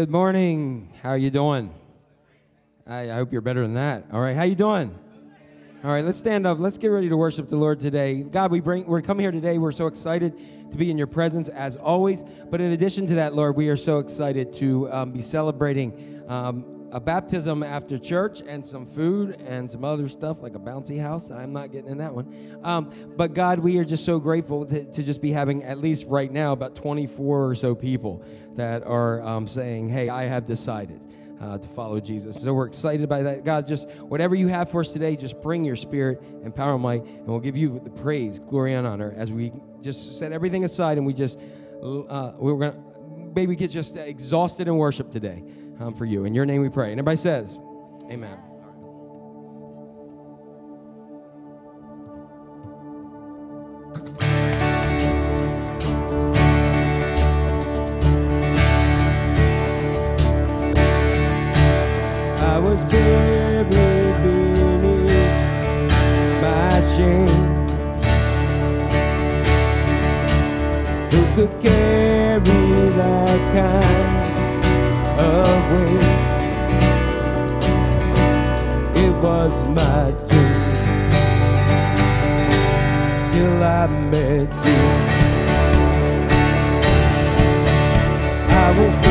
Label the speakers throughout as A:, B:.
A: Good morning. How are you doing? I, I hope you're better than that. All right, how you doing? All right, let's stand up. Let's get ready to worship the Lord today. God, we bring we're coming here today. We're so excited to be in your presence as always. But in addition to that, Lord, we are so excited to um, be celebrating um, a baptism after church and some food and some other stuff like a bouncy house. I'm not getting in that one. Um, but God, we are just so grateful to, to just be having at least right now about 24 or so people that are um, saying, "Hey, I have decided." uh, to follow Jesus. So we're excited by that. God, just whatever you have for us today, just bring your spirit and power and might, and we'll give you the praise, glory, and honor as we just set everything aside and we just, uh, we're going to maybe get just exhausted in worship today um, for you. In your name we pray. And everybody says, Amen. Who could carry that kind was my dream till I met you. I was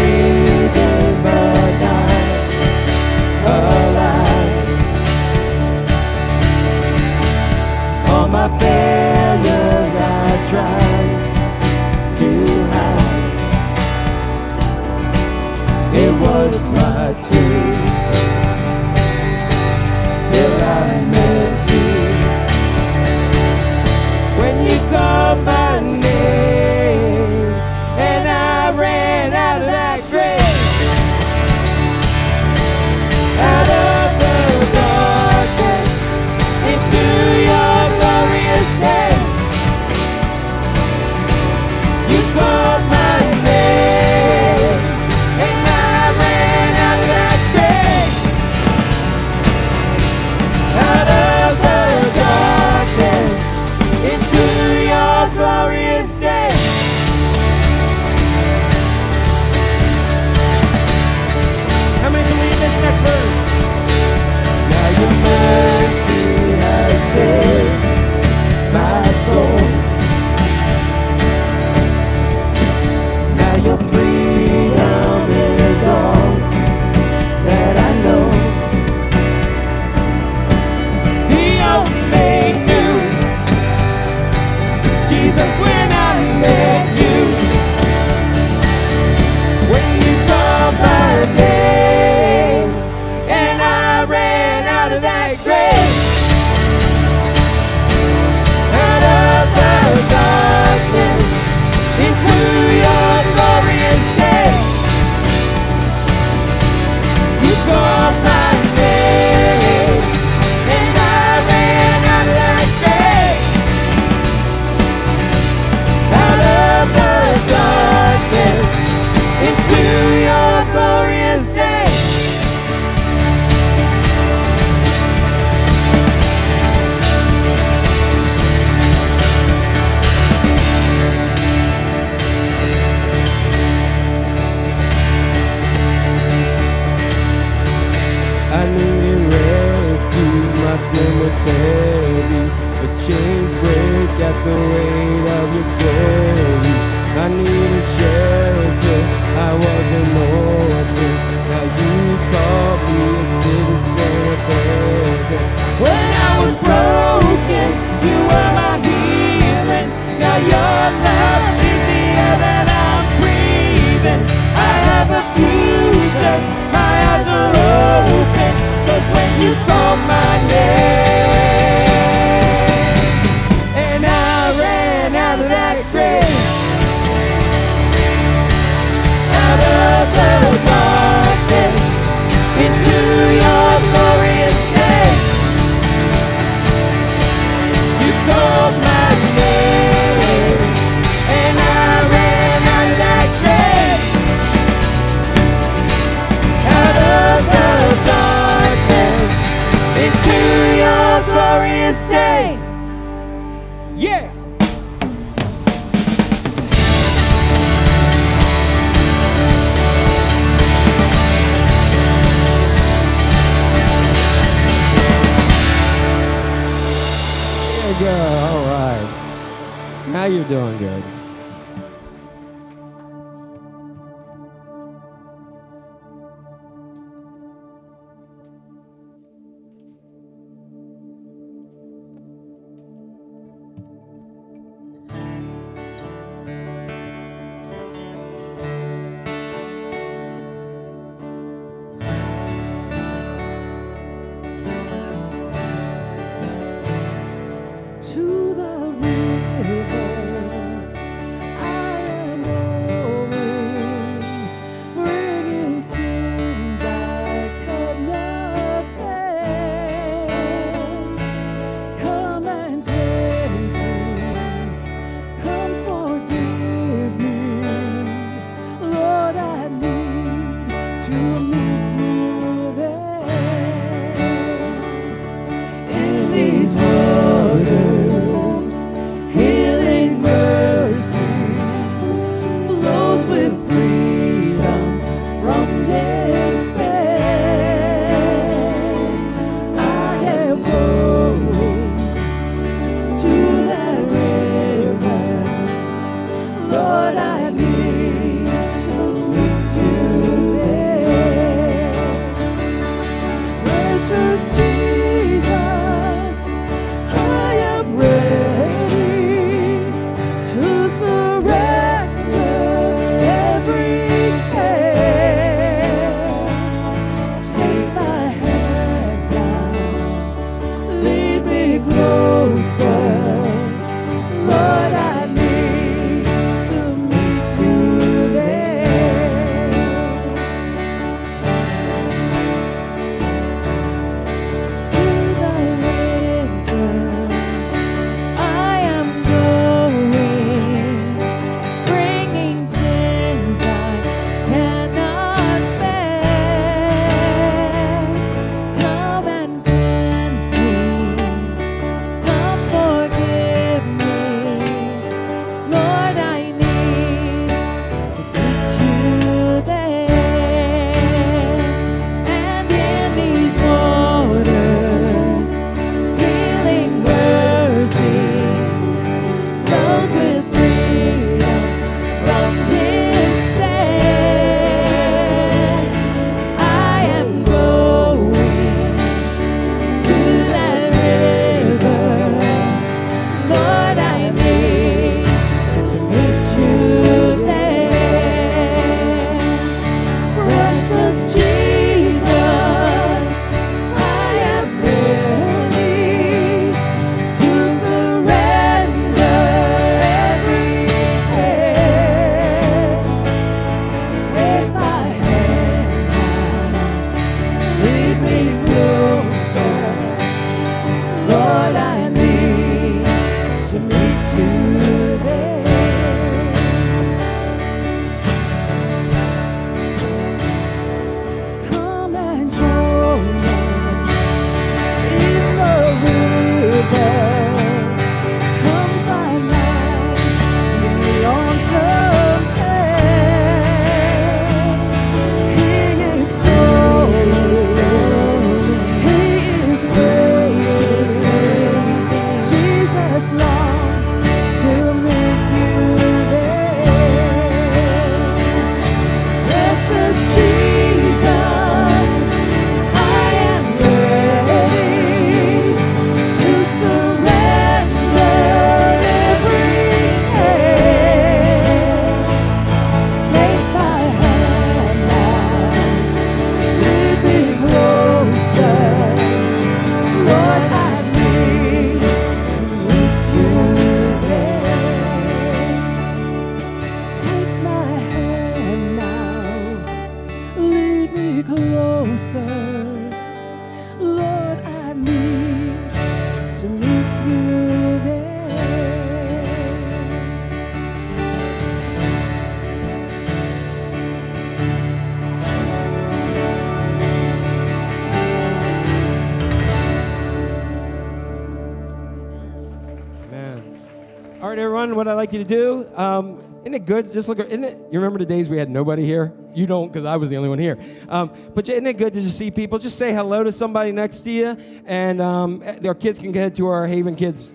A: like you to do. Um, isn't it good? Just look. Isn't it? You remember the days we had nobody here? You don't, because I was the only one here. Um, but isn't it good to just see people? Just say hello to somebody next to you, and um, eh, our kids can head to our Haven Kids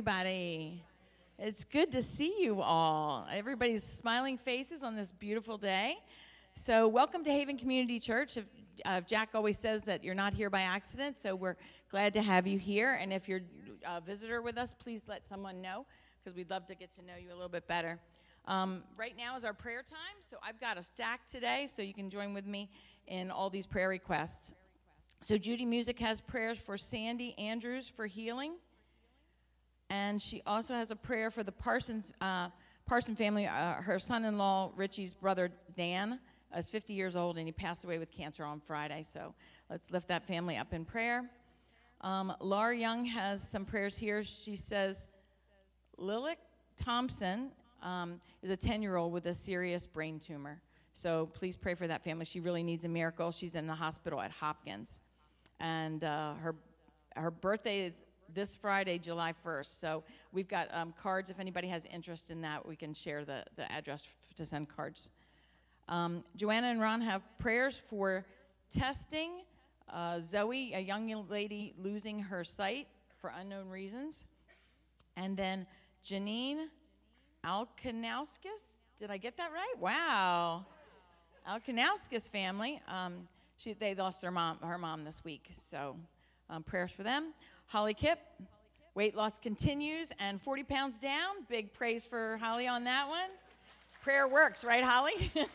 B: everybody. It's good to see you all. Everybody's smiling faces on this beautiful day. So, welcome to Haven Community Church. If, uh, Jack always says that you're not here by accident, so we're glad to have you here. And if you're a visitor with us, please let someone know because we'd love to get to know you a little bit better. Um, right now is our prayer time, so I've got a stack today, so you can join with me in all these prayer requests. So, Judy Music has prayers for Sandy Andrews for healing. And she also has a prayer for the Parsons uh, Parson family. Uh, her son-in-law, Richie's brother Dan, is 50 years old, and he passed away with cancer on Friday. So let's lift that family up in prayer. Um, Laura Young has some prayers here. She says, Lilic Thompson um, is a 10-year-old with a serious brain tumor. So please pray for that family. She really needs a miracle. She's in the hospital at Hopkins, and uh, her her birthday is this Friday, July 1st. So we've got um, cards. If anybody has interest in that, we can share the, the address to send cards. Um, Joanna and Ron have prayers for testing. Uh, Zoe, a young lady losing her sight for unknown reasons. And then Janine Alkanauskas. Did I get that right? Wow. Alkanauskas family. Um, she, they lost their mom, her mom this week. So um, prayers for them. Holly Kipp, weight loss continues and 40 pounds down. Big praise for Holly on that one. Prayer works, right, Holly?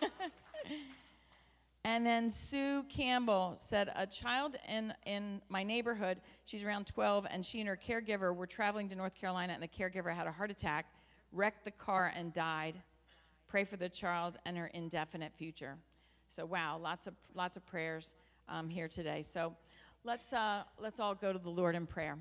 B: and then Sue Campbell said, A child in, in my neighborhood, she's around 12, and she and her caregiver were traveling to North Carolina, and the caregiver had a heart attack, wrecked the car, and died. Pray for the child and her indefinite future. So, wow, lots of, lots of prayers um, here today. So, Let's, uh, let's all go to the Lord in prayer.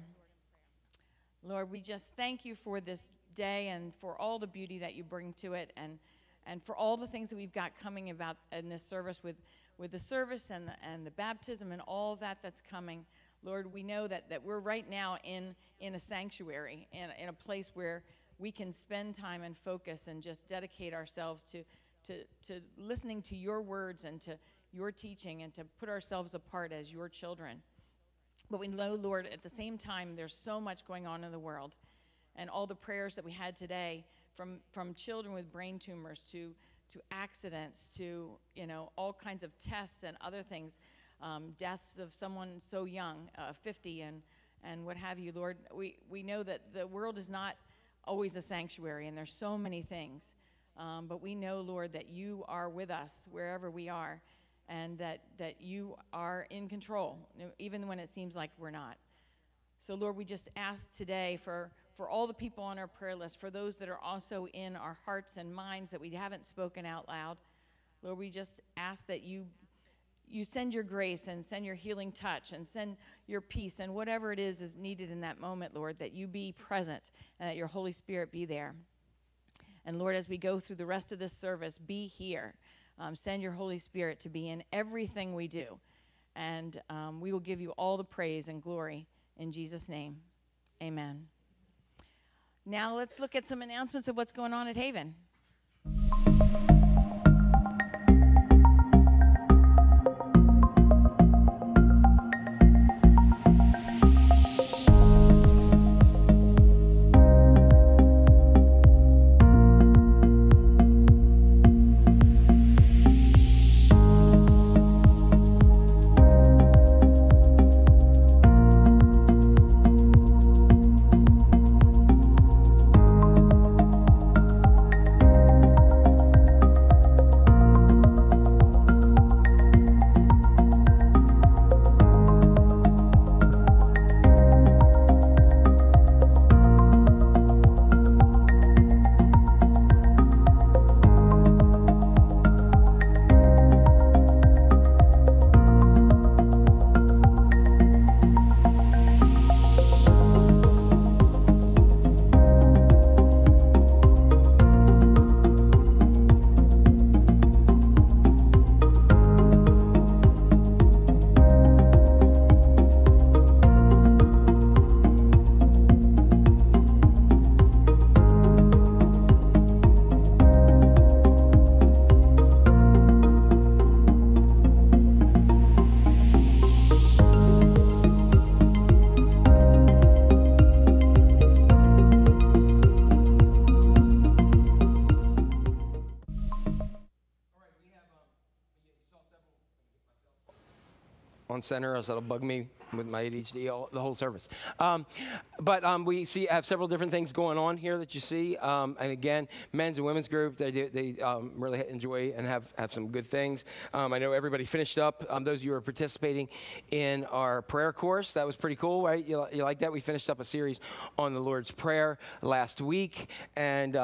B: Lord, we just thank you for this day and for all the beauty that you bring to it and, and for all the things that we've got coming about in this service with, with the service and the, and the baptism and all that that's coming. Lord, we know that, that we're right now in, in a sanctuary, in, in a place where we can spend time and focus and just dedicate ourselves to, to, to listening to your words and to your teaching and to put ourselves apart as your children. But we know, Lord, at the same time, there's so much going on in the world. And all the prayers that we had today from, from children with brain tumors to, to accidents to, you know, all kinds of tests and other things, um, deaths of someone so young, uh, 50 and, and what have you, Lord, we, we know that the world is not always a sanctuary and there's so many things. Um, but we know, Lord, that you are with us wherever we are and that, that you are in control, even when it seems like we're not. So, Lord, we just ask today for, for all the people on our prayer list, for those that are also in our hearts and minds that we haven't spoken out loud. Lord, we just ask that you, you send your grace and send your healing touch and send your peace and whatever it is is needed in that moment, Lord, that you be present and that your Holy Spirit be there. And Lord, as we go through the rest of this service, be here. Um, send your Holy Spirit to be in everything we do. And um, we will give you all the praise and glory in Jesus' name. Amen. Now let's look at some announcements of what's going on at Haven.
A: Center, else that'll bug me with my ADHD all, the whole service. Um, but um, we see have several different things going on here that you see. Um, and again, men's and women's group, they, do, they um, really enjoy and have, have some good things. Um, I know everybody finished up. Um, those of you who are participating in our prayer course, that was pretty cool, right? You, you like that? We finished up a series on the Lord's Prayer last week. And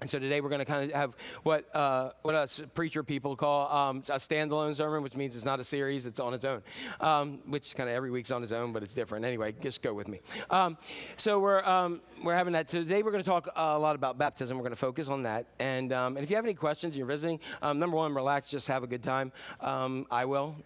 A: and so today we're going to kind of have what uh, what us preacher people call um, a standalone sermon, which means it's not a series; it's on its own. Um, which kind of every week's on its own, but it's different. Anyway, just go with me. Um, so we're um, we're having that today. We're going to talk a lot about baptism. We're going to focus on that. And um, and if you have any questions, and you're visiting. um, number one, relax, just have a good time. I will.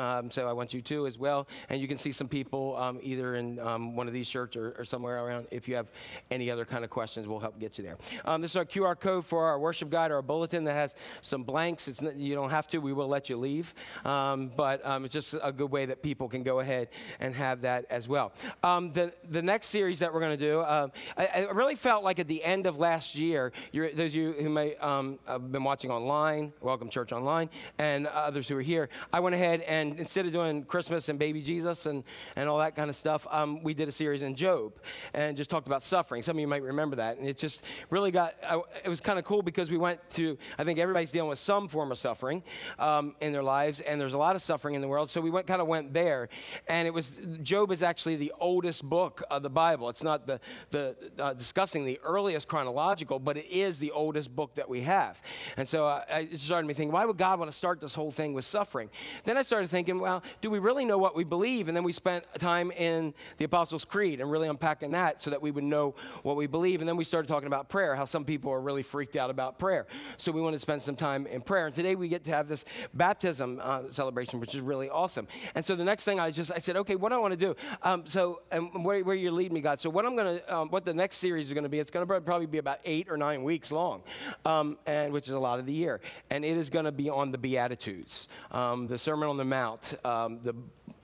A: Um, so I want you to as well. And you can see some people um, either in um, one of these shirts or, or, somewhere around. If you have any other kind of questions, we'll help get you there. Um, this is our QR code for our worship guide, or our bulletin that has some blanks. It's, you don't have to. We will let you leave. Um, but um, it's just a good way that people can go ahead and have that as well. the, the next series that we're going to do, I, I, really felt like at the end of last year, those of you who may have been watching online, Welcome Church Online, and others who are here, I went ahead and and instead of doing Christmas and baby Jesus and, and all that kind of stuff, um, we did a series in Job and just talked about suffering. Some of you might remember that. And it just really got, uh, it was kind of cool because we went to, I think everybody's dealing with some form of suffering um, in their lives, and there's a lot of suffering in the world. So we went, kind of went there. And it was, Job is actually the oldest book of the Bible. It's not the, the uh, discussing the earliest chronological, but it is the oldest book that we have. And so uh, it started me thinking, why would God want to start this whole thing with suffering? Then I started thinking, thinking, well, do we really know what we believe? And then we spent time in the Apostles' Creed and really unpacking that so that we would know what we believe. And then we started talking about prayer, how some people are really freaked out about prayer. So we want to spend some time in prayer. And today we get to have this baptism uh, celebration, which is really awesome. And so the next thing I just, I said, okay, what do I want to do? Um, so, and where, where you lead me, God. So what I'm going to, um, what the next series is going to be, it's going to probably be about eight or nine weeks long, um, and which is a lot of the year. And it is going to be on the Beatitudes, um, the Sermon on the Mount um, the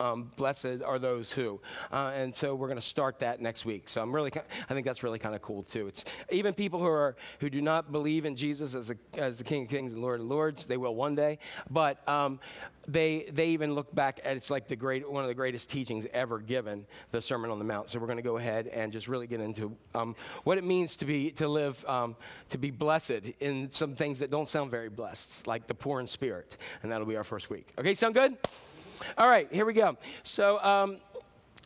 A: um, blessed are those who. Uh, and so we're going to start that next week. So I'm really, I think that's really kind of cool too. It's even people who are who do not believe in Jesus as, a, as the King of Kings and Lord of Lords. They will one day, but um, they they even look back at it's like the great one of the greatest teachings ever given, the Sermon on the Mount. So we're going to go ahead and just really get into um, what it means to be to live um, to be blessed in some things that don't sound very blessed, like the poor in spirit, and that'll be our first week. Okay, sound good? All right, here we go. So, um,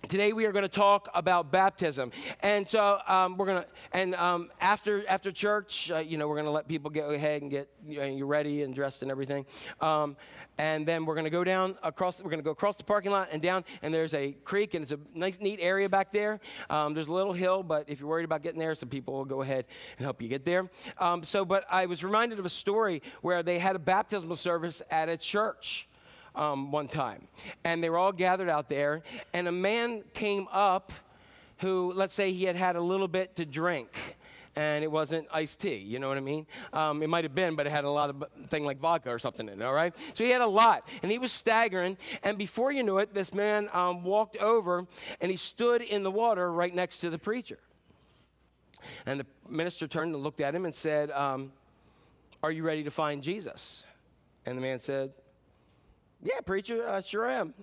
A: Today we are going to talk about baptism, and so um, we're going to. And um, after after church, uh, you know, we're going to let people go ahead and get you, know, you ready and dressed and everything. Um, and then we're going to go down across. We're going to go across the parking lot and down. And there's a creek, and it's a nice, neat area back there. Um, there's a little hill, but if you're worried about getting there, some people will go ahead and help you get there. Um, so, but I was reminded of a story where they had a baptismal service at a church um, one time. And they were all gathered out there, and a man came up who, let's say, he had had a little bit to drink and it wasn't iced tea. You know what I mean? Um, it might have been, but it had a lot of thing like vodka or something in it. All right. So he had a lot, and he was staggering. And before you knew it, this man um, walked over and he stood in the water right next to the preacher. And the minister turned and looked at him and said, um, "Are you ready to find Jesus?" And the man said, yeah, preacher, I sure am.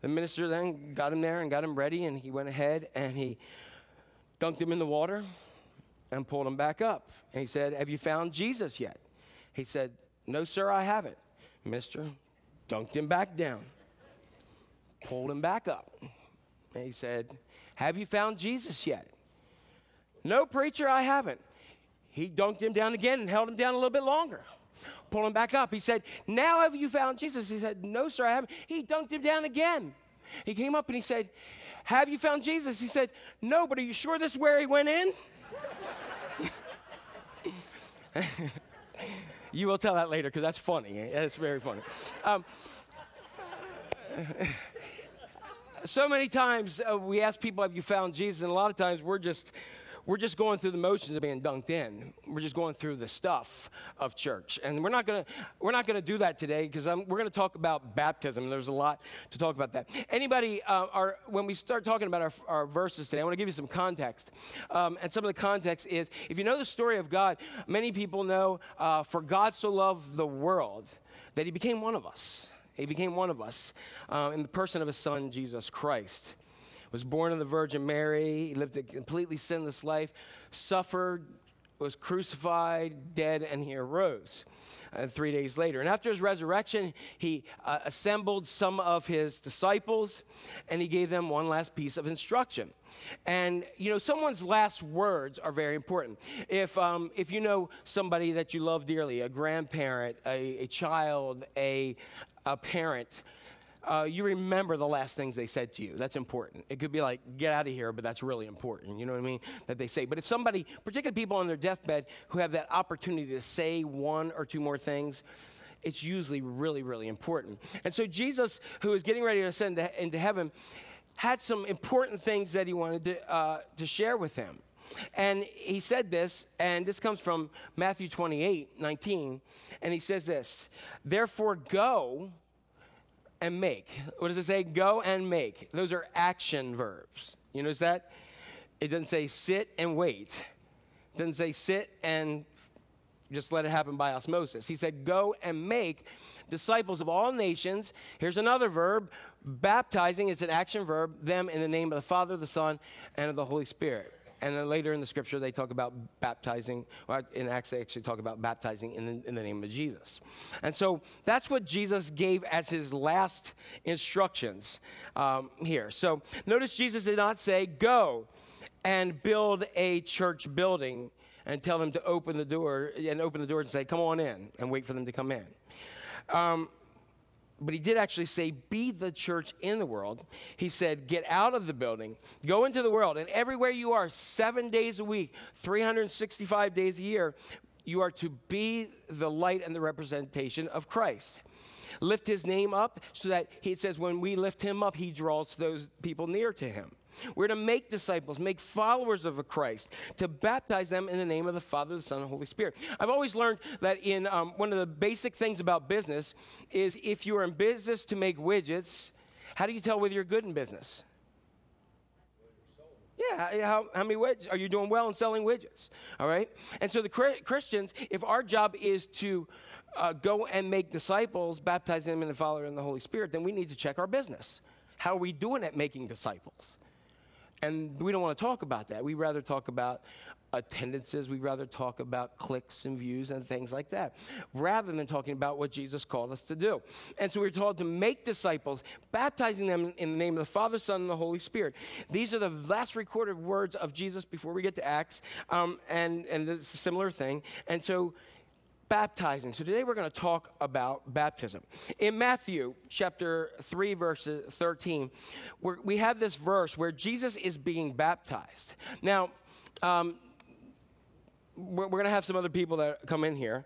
A: The minister then got him there and got him ready, and he went ahead and he dunked him in the water and pulled him back up. And he said, Have you found Jesus yet? He said, No, sir, I haven't. Mister dunked him back down, pulled him back up. And he said, Have you found Jesus yet? No, preacher, I haven't. He dunked him down again and held him down a little bit longer pull him back up. He said, Now have you found Jesus? He said, No, sir, I haven't. He dunked him down again. He came up and he said, Have you found Jesus? He said, No, but are you sure this is where he went in? you will tell that later because that's funny. It's very funny. Um, so many times uh, we ask people, Have you found Jesus? And a lot of times we're just we're just going through the motions of being dunked in. We're just going through the stuff of church, and we're not gonna we're not gonna do that today because we're gonna talk about baptism. There's a lot to talk about that. Anybody, uh, are, when we start talking about our, our verses today, I want to give you some context, um, and some of the context is if you know the story of God, many people know uh, for God so loved the world that He became one of us. He became one of us uh, in the person of his son, Jesus Christ. Was born of the Virgin Mary. He lived a completely sinless life, suffered, was crucified, dead, and he arose uh, three days later. And after his resurrection, he uh, assembled some of his disciples and he gave them one last piece of instruction. And you know, someone's last words are very important. If um, if you know somebody that you love dearly, a grandparent, a, a child, a a parent uh, you remember the last things they said to you. That's important. It could be like, get out of here, but that's really important. You know what I mean? That they say. But if somebody, particularly people on their deathbed who have that opportunity to say one or two more things, it's usually really, really important. And so Jesus, who is getting ready to ascend to, into heaven, had some important things that he wanted to, uh, to share with them. And he said this, and this comes from Matthew 28 19. And he says this Therefore, go and make. What does it say? Go and make. Those are action verbs. You notice that? It doesn't say sit and wait. It doesn't say sit and just let it happen by osmosis. He said, Go and make disciples of all nations. Here's another verb baptizing is an action verb, them in the name of the Father, the Son, and of the Holy Spirit. And then later in the scripture, they talk about baptizing. In Acts, they actually talk about baptizing in the, in the name of Jesus. And so that's what Jesus gave as his last instructions um, here. So notice Jesus did not say, Go and build a church building and tell them to open the door and open the door and say, Come on in, and wait for them to come in. Um, but he did actually say, Be the church in the world. He said, Get out of the building, go into the world, and everywhere you are, seven days a week, 365 days a year, you are to be the light and the representation of Christ. Lift his name up so that he says, when we lift him up, he draws those people near to him. We're to make disciples, make followers of Christ, to baptize them in the name of the Father, the Son, and the Holy Spirit. I've always learned that in um, one of the basic things about business is if you are in business to make widgets, how do you tell whether you're good in business? Yeah, how, how many widgets? Are you doing well in selling widgets? All right? And so the Christians, if our job is to uh, go and make disciples, baptize them in the Father and the Holy Spirit, then we need to check our business. How are we doing at making disciples? And we don't want to talk about that. We rather talk about attendances. We rather talk about clicks and views and things like that, rather than talking about what Jesus called us to do. And so we're told to make disciples, baptizing them in the name of the Father, Son, and the Holy Spirit. These are the last recorded words of Jesus before we get to Acts, um, and and it's a similar thing. And so baptizing. So today we're going to talk about baptism. In Matthew chapter 3, verse 13, we have this verse where Jesus is being baptized. Now, um, we're, we're going to have some other people that come in here.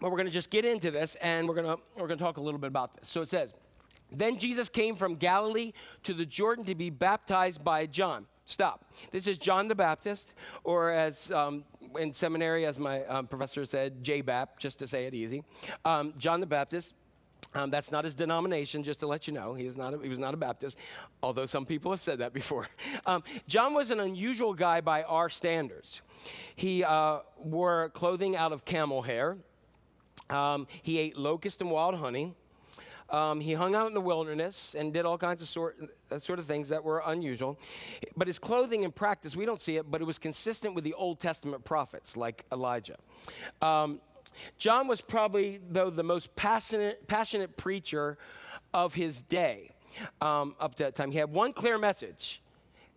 A: But we're going to just get into this and we're going to we're going to talk a little bit about this. So it says, Then Jesus came from Galilee to the Jordan to be baptized by John. Stop. This is John the Baptist, or as um, in seminary, as my um, professor said, J-Bap, just to say it easy. Um, John the Baptist. Um, that's not his denomination, just to let you know. He, is not a, he was not a Baptist, although some people have said that before. Um, John was an unusual guy by our standards. He uh, wore clothing out of camel hair, um, he ate locust and wild honey. Um, he hung out in the wilderness and did all kinds of sort, uh, sort of things that were unusual. But his clothing and practice, we don't see it, but it was consistent with the Old Testament prophets like Elijah. Um, John was probably, though, the most passionate, passionate preacher of his day um, up to that time. He had one clear message,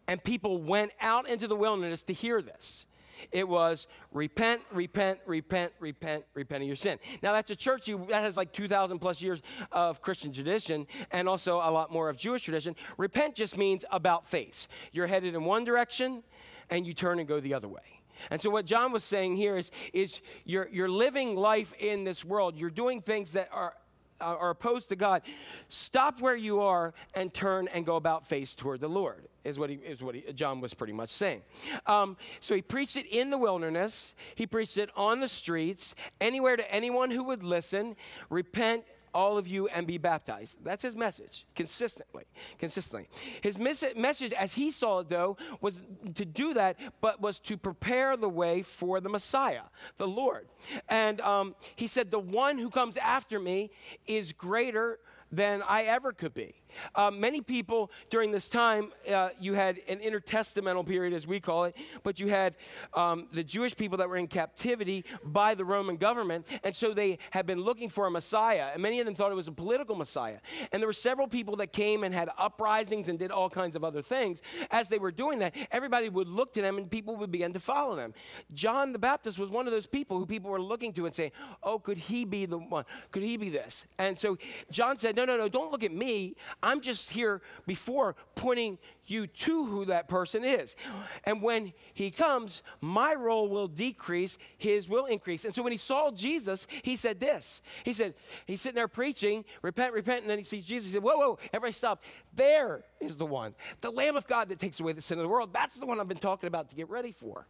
A: and people went out into the wilderness to hear this. It was repent, repent, repent, repent, repent of your sin. Now, that's a church that has like 2,000 plus years of Christian tradition and also a lot more of Jewish tradition. Repent just means about face. You're headed in one direction and you turn and go the other way. And so what John was saying here is, is you're, you're living life in this world. You're doing things that are are opposed to God, stop where you are and turn and go about face toward the Lord, is what, he, is what he, John was pretty much saying. Um, so he preached it in the wilderness, he preached it on the streets, anywhere to anyone who would listen. Repent all of you, and be baptized. That's his message, consistently. Consistently. His mes- message, as he saw it, though, was to do that, but was to prepare the way for the Messiah, the Lord. And um, he said, The one who comes after me is greater than I ever could be. Uh, many people during this time, uh, you had an intertestamental period, as we call it, but you had um, the Jewish people that were in captivity by the Roman government, and so they had been looking for a Messiah, and many of them thought it was a political Messiah. And there were several people that came and had uprisings and did all kinds of other things. As they were doing that, everybody would look to them and people would begin to follow them. John the Baptist was one of those people who people were looking to and saying, Oh, could he be the one? Could he be this? And so John said, No, no, no, don't look at me. Just here before pointing you to who that person is. And when he comes, my role will decrease, his will increase. And so when he saw Jesus, he said this. He said, he's sitting there preaching, repent, repent, and then he sees Jesus. He said, Whoa, whoa, everybody stop. There is the one, the Lamb of God that takes away the sin of the world. That's the one I've been talking about to get ready for.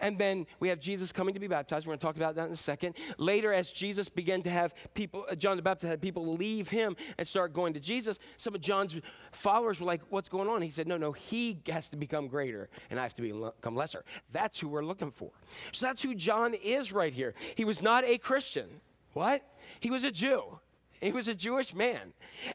A: And then we have Jesus coming to be baptized. We're going to talk about that in a second. Later, as Jesus began to have people, uh, John the Baptist had people leave him and start going to Jesus, some of John's followers were like, What's going on? He said, No, no, he has to become greater and I have to become lesser. That's who we're looking for. So that's who John is right here. He was not a Christian. What? He was a Jew. He was a Jewish man.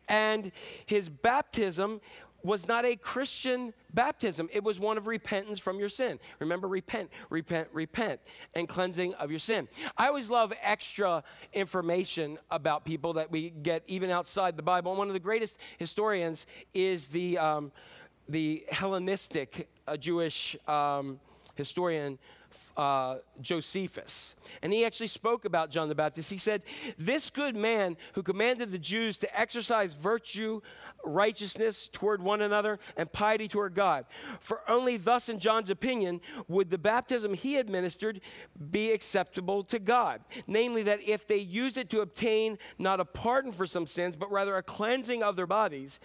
A: And his baptism was not a Christian baptism. It was one of repentance from your sin. Remember, repent, repent, repent, and cleansing of your sin. I always love extra information about people that we get even outside the Bible. And one of the greatest historians is the, um, the Hellenistic Jewish um, historian. Uh, Josephus. And he actually spoke about John the Baptist. He said, This good man who commanded the Jews to exercise virtue, righteousness toward one another, and piety toward God. For only thus, in John's opinion, would the baptism he administered be acceptable to God. Namely, that if they used it to obtain not a pardon for some sins, but rather a cleansing of their bodies,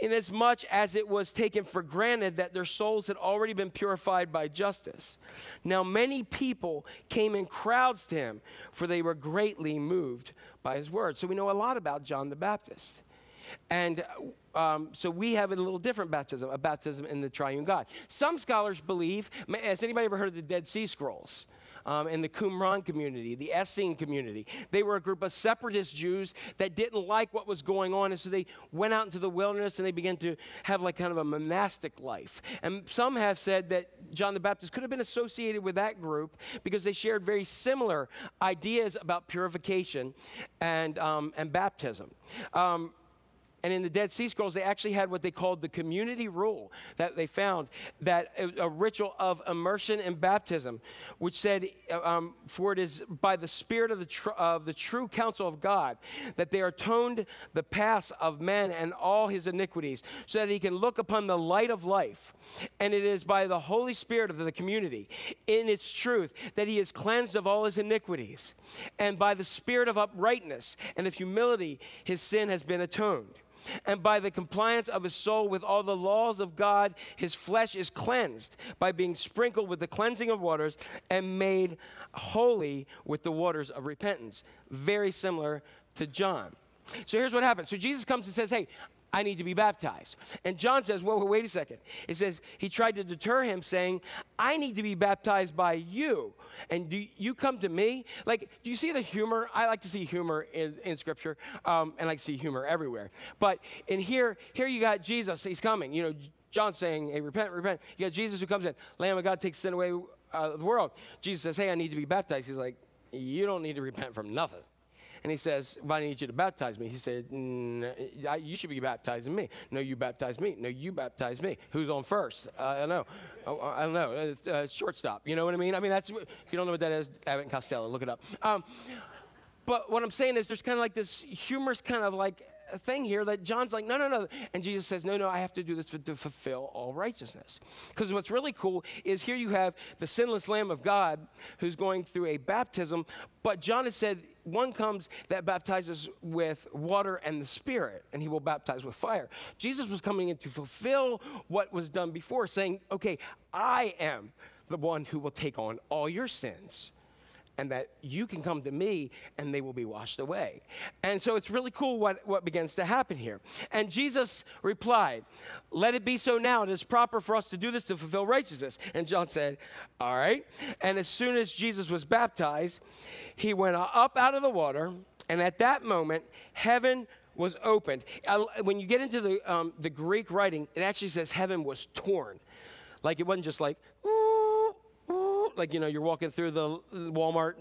A: inasmuch as it was taken for granted that their souls had already been purified by justice. Many people came in crowds to him, for they were greatly moved by his word. So we know a lot about John the Baptist. And um, so we have a little different baptism, a baptism in the triune God. Some scholars believe, has anybody ever heard of the Dead Sea Scrolls? Um, in the Qumran community, the Essene community. They were a group of separatist Jews that didn't like what was going on, and so they went out into the wilderness and they began to have like kind of a monastic life. And some have said that John the Baptist could have been associated with that group because they shared very similar ideas about purification and, um, and baptism. Um, and in the Dead Sea Scrolls, they actually had what they called the community rule that they found that a, ritual of immersion and baptism, which said, uh, um, "For it is by the Spirit of the tr- of the true counsel of God that they are atoned the past of men and all his iniquities, so that he can look upon the light of life. And it is by the Holy Spirit of the community, in its truth, that he is cleansed of all his iniquities, and by the Spirit of uprightness and of humility, his sin has been atoned." And by the compliance of his soul with all the laws of God, his flesh is cleansed by being sprinkled with the cleansing of waters and made holy with the waters of repentance. Very similar to John. So here's what happens. So Jesus comes and says, Hey, I need to be baptized. And John says, Whoa, wait a second. It says, He tried to deter him, saying, I need to be baptized by you. And do you come to me? Like, do you see the humor? I like to see humor in, in Scripture, um, and I like see humor everywhere. But in here, here you got Jesus, He's coming. You know, John saying, Hey, repent, repent. You got Jesus who comes in, Lamb of God takes sin away uh, the world. Jesus says, Hey, I need to be baptized. He's like, You don't need to repent from nothing. And he says, well, I need you to baptize me. He said, "Mm, I- You should be baptizing me. No, you baptize me. No, you baptize me. Who's on first? Uh, I don't know. Oh, I don't know. It's, uh, shortstop. You know what I mean? I mean, that's, if you don't know what that is, Abbott and Costello, look it up. Um, but what I'm saying is, there's kind of like this humorous kind of like thing here that John's like, no, no, no. And Jesus says, no, no, I have to do this to, to fulfill all righteousness. Because what's really cool is here you have the sinless Lamb of God who's going through a baptism. But John has said, one comes that baptizes with water and the Spirit, and he will baptize with fire. Jesus was coming in to fulfill what was done before, saying, okay, I am the one who will take on all your sins and that you can come to me and they will be washed away. And so it's really cool what, what begins to happen here. And Jesus replied, Let it be so now. It is proper for us to do this to fulfill righteousness. And John said, All right. And as soon as Jesus was baptized, he went up out of the water, and at that moment, heaven was opened. When you get into the, um, the Greek writing, it actually says heaven was torn. Like it wasn't just like, like, you know, you're walking through the Walmart,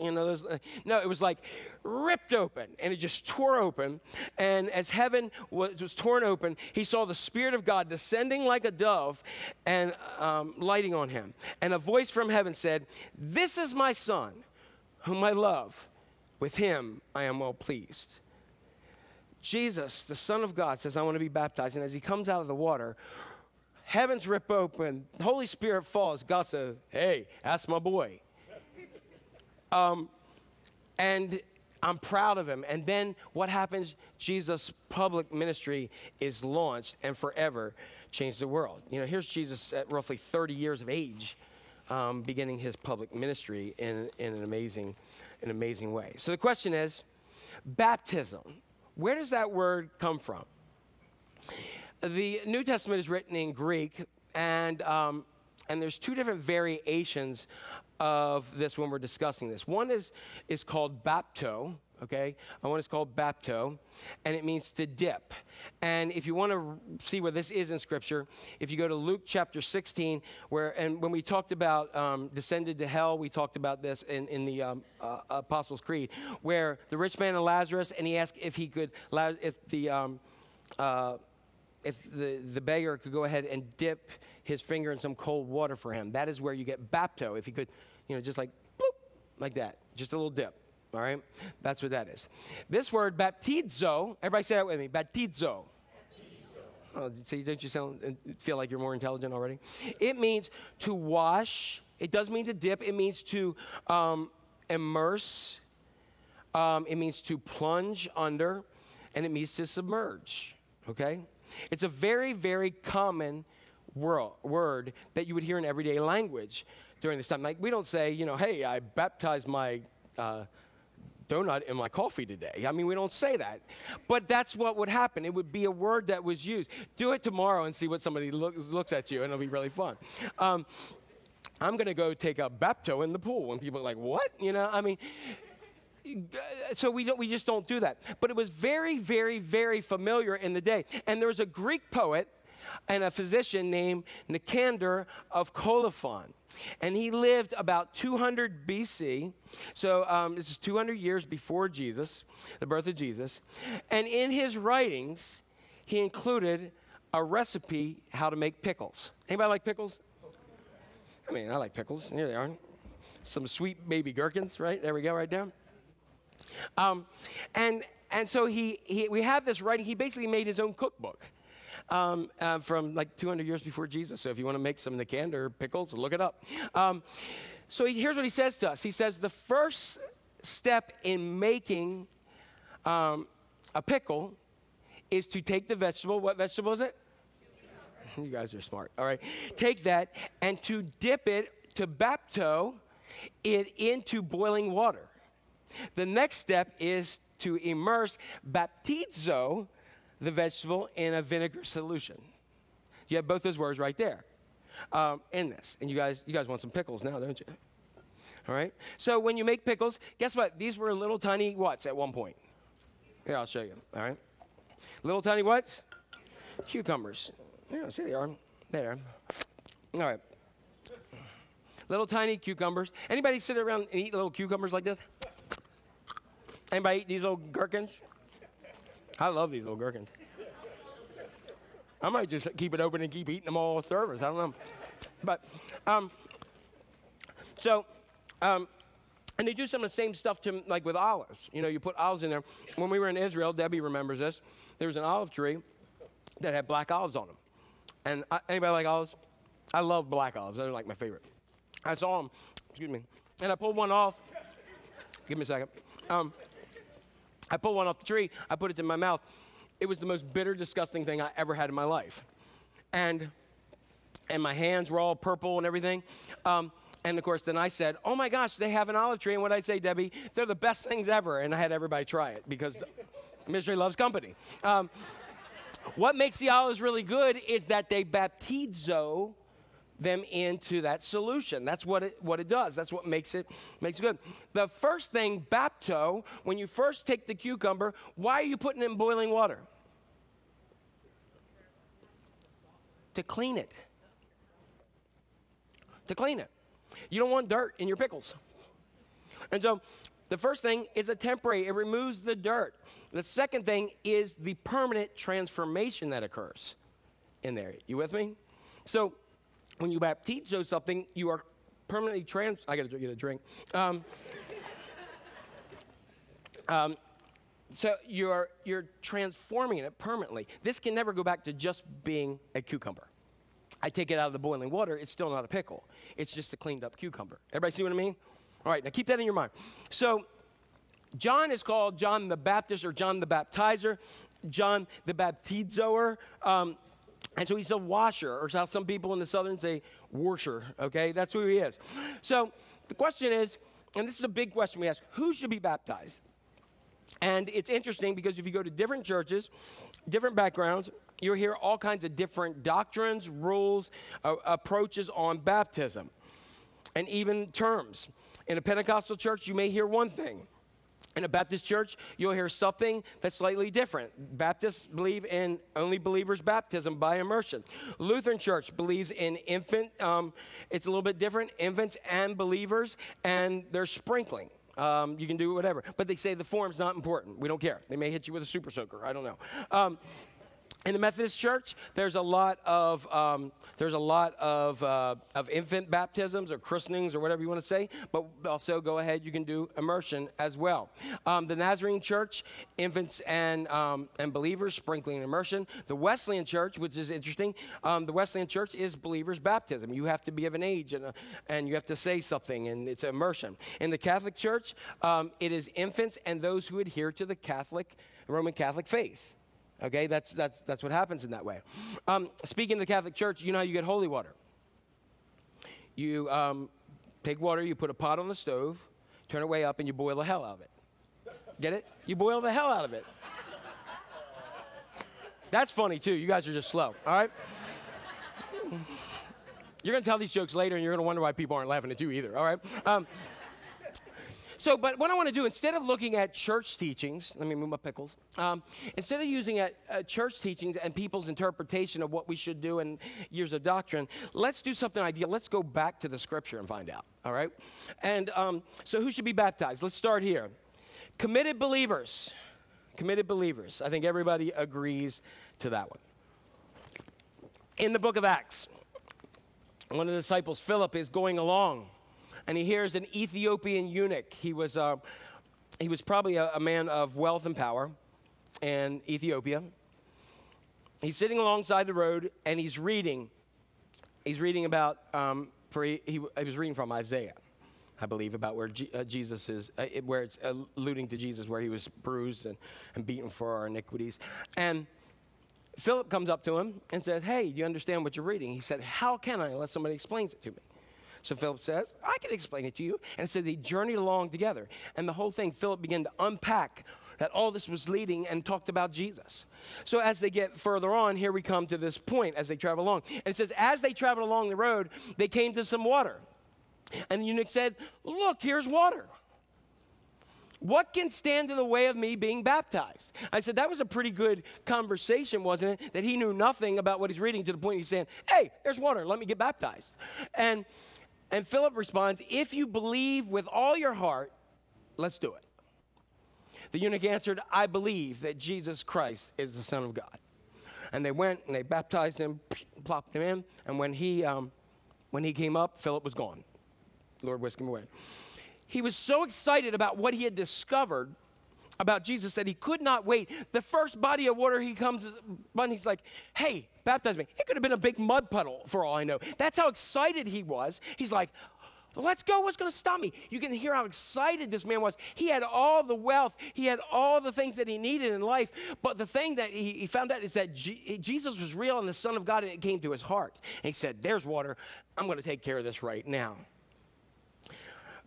A: you know, those, uh, no, it was like ripped open and it just tore open. And as heaven was, was torn open, he saw the Spirit of God descending like a dove and um, lighting on him. And a voice from heaven said, This is my son, whom I love. With him I am well pleased. Jesus, the Son of God, says, I want to be baptized. And as he comes out of the water, heavens rip open, Holy Spirit falls. God says, Hey, that's my boy. Um, and I'm proud of him. And then what happens? Jesus' public ministry is launched and forever changed the world. You know, here's Jesus at roughly 30 years of age, um, beginning his public ministry in, in an amazing, an amazing way. So the question is, baptism. Where does that word come from? The New Testament is written in Greek, and um, and there's two different variations of this when we're discussing this. One is is called bapto, okay? And one is called bapto, and it means to dip. And if you want to see where this is in Scripture, if you go to Luke chapter 16, where and when we talked about um, descended to hell, we talked about this in in the um, uh, Apostles' Creed, where the rich man and Lazarus, and he asked if he could, if the um, uh, if the, the beggar could go ahead and dip his finger in some cold water for him. That is where you get bapto. If he could, you know, just like bloop, like that, just a little dip. All right, that's what that is. This word baptizo. Everybody say that with me. Baptizo. Oh, see, don't you sound feel like you're more intelligent already? It means to wash. It does mean to dip. It means to um, immerse. Um, it means to plunge under, and it means to submerge. Okay? It's a very, very common wor- word that you would hear in everyday language during this time. Like, we don't say, you know, hey, I baptized my. Uh, donut in my coffee today. I mean, we don't say that. But that's what would happen. It would be a word that was used. Do it tomorrow and see what somebody looks, looks at you, and it'll be really fun. Um, I'm going to go take a bapto in the pool. And people are like, what? You know, I mean, so we don't we just don't do that. But it was very very very familiar in the day. And there was a greek poet and a physician named nicander of colophon. And he lived about 200 bc so um, this is 200 years before jesus the birth of jesus. And in his writings he included a recipe how to make pickles. Anybody like pickles? I mean i like pickles. Here they are. Some sweet baby gherkins right? There we go right there um, and, and so he, he, we have this writing. He basically made his own cookbook um, uh, from like 200 years before Jesus. So if you want to make some Nicander pickles, look it up. Um, so he, here's what he says to us He says, The first step in making um, a pickle is to take the vegetable. What vegetable is it? You guys are smart. All right. Take that and to dip it, to bapto it into boiling water. The next step is to immerse baptizo, the vegetable, in a vinegar solution. You have both those words right there um, in this. And you guys, you guys want some pickles now, don't you? All right. So when you make pickles, guess what? These were little tiny whats at one point. Here, I'll show you. All right. Little tiny whats? Cucumbers. Yeah, see they are. There. All right. Little tiny cucumbers. Anybody sit around and eat little cucumbers like this? Anybody eat these little gherkins? I love these little gherkins. I might just keep it open and keep eating them all service. I don't know. But, um, so, um, and they do some of the same stuff to, like with olives. You know, you put olives in there. When we were in Israel, Debbie remembers this. There was an olive tree that had black olives on them. And I, anybody like olives? I love black olives. They're like my favorite. I saw them, excuse me, and I pulled one off. Give me a second. Um, I pulled one off the tree, I put it in my mouth. It was the most bitter, disgusting thing I ever had in my life. And and my hands were all purple and everything. Um, and of course, then I said, "Oh my gosh, they have an olive tree." And what I say, Debbie, they're the best things ever. And I had everybody try it because misery loves company. Um, what makes the olives really good is that they baptizo them into that solution. That's what it what it does. That's what makes it makes it good. The first thing, bapto, when you first take the cucumber, why are you putting it in boiling water? To clean it. To clean it. You don't want dirt in your pickles. And so the first thing is a temporary, it removes the dirt. The second thing is the permanent transformation that occurs in there. You with me? So when you baptizo something, you are permanently trans. I got to get a drink. Um, um, so you're you're transforming it permanently. This can never go back to just being a cucumber. I take it out of the boiling water, it's still not a pickle. It's just a cleaned up cucumber. Everybody see what I mean? All right, now keep that in your mind. So John is called John the Baptist or John the Baptizer, John the Baptizoer. Um, and so he's a washer, or how some people in the southern say, washer, okay? That's who he is. So the question is, and this is a big question we ask who should be baptized? And it's interesting because if you go to different churches, different backgrounds, you'll hear all kinds of different doctrines, rules, uh, approaches on baptism, and even terms. In a Pentecostal church, you may hear one thing. In a Baptist church, you'll hear something that's slightly different. Baptists believe in only believers' baptism by immersion. Lutheran church believes in infant, um, it's a little bit different, infants and believers, and they're sprinkling. Um, you can do whatever. But they say the form's not important. We don't care. They may hit you with a super soaker. I don't know. Um, in the Methodist Church, there's a lot of um, there's a lot of uh, of infant baptisms or christenings or whatever you want to say, but also go ahead, you can do immersion as well. Um, the Nazarene Church, infants and um, and believers sprinkling and immersion. The Wesleyan Church, which is interesting, um, the Wesleyan Church is believers baptism. You have to be of an age and uh, and you have to say something, and it's immersion. In the Catholic Church, um, it is infants and those who adhere to the Catholic Roman Catholic faith. Okay, that's, that's, that's what happens in that way. Um, speaking of the Catholic Church, you know how you get holy water. You um, take water, you put a pot on the stove, turn it way up, and you boil the hell out of it. Get it? You boil the hell out of it. That's funny too. You guys are just slow, all right? You're gonna tell these jokes later, and you're gonna wonder why people aren't laughing at you either, all right? Um, so, but what I want to do, instead of looking at church teachings, let me move my pickles. Um, instead of using at, uh, church teachings and people's interpretation of what we should do and years of doctrine, let's do something ideal. Let's go back to the scripture and find out, all right? And um, so, who should be baptized? Let's start here. Committed believers. Committed believers. I think everybody agrees to that one. In the book of Acts, one of the disciples, Philip, is going along and he hears an Ethiopian eunuch. He was, uh, he was probably a, a man of wealth and power in Ethiopia. He's sitting alongside the road and he's reading. He's reading about, um, for he, he, he was reading from Isaiah. I believe, about where G, uh, Jesus is, uh, where it's alluding to Jesus, where he was bruised and, and beaten for our iniquities. And Philip comes up to him and says, Hey, do you understand what you're reading? He said, How can I unless somebody explains it to me? So Philip says, I can explain it to you. And so they journeyed along together. And the whole thing, Philip began to unpack that all this was leading and talked about Jesus. So as they get further on, here we come to this point as they travel along. And it says, as they traveled along the road, they came to some water. And the eunuch said, Look, here's water. What can stand in the way of me being baptized? I said, that was a pretty good conversation, wasn't it? That he knew nothing about what he's reading to the point he's saying, Hey, there's water, let me get baptized. And and Philip responds, If you believe with all your heart, let's do it. The eunuch answered, I believe that Jesus Christ is the Son of God. And they went and they baptized him, plopped him in, and when he, um, when he came up, Philip was gone. Lord whisked him away. He was so excited about what he had discovered about Jesus that he could not wait. The first body of water he comes upon, he's like, hey, baptize me. It could have been a big mud puddle for all I know. That's how excited he was. He's like, Let's go. What's going to stop me? You can hear how excited this man was. He had all the wealth, he had all the things that he needed in life. But the thing that he, he found out is that G- Jesus was real and the Son of God, and it came to his heart. And he said, There's water. I'm going to take care of this right now.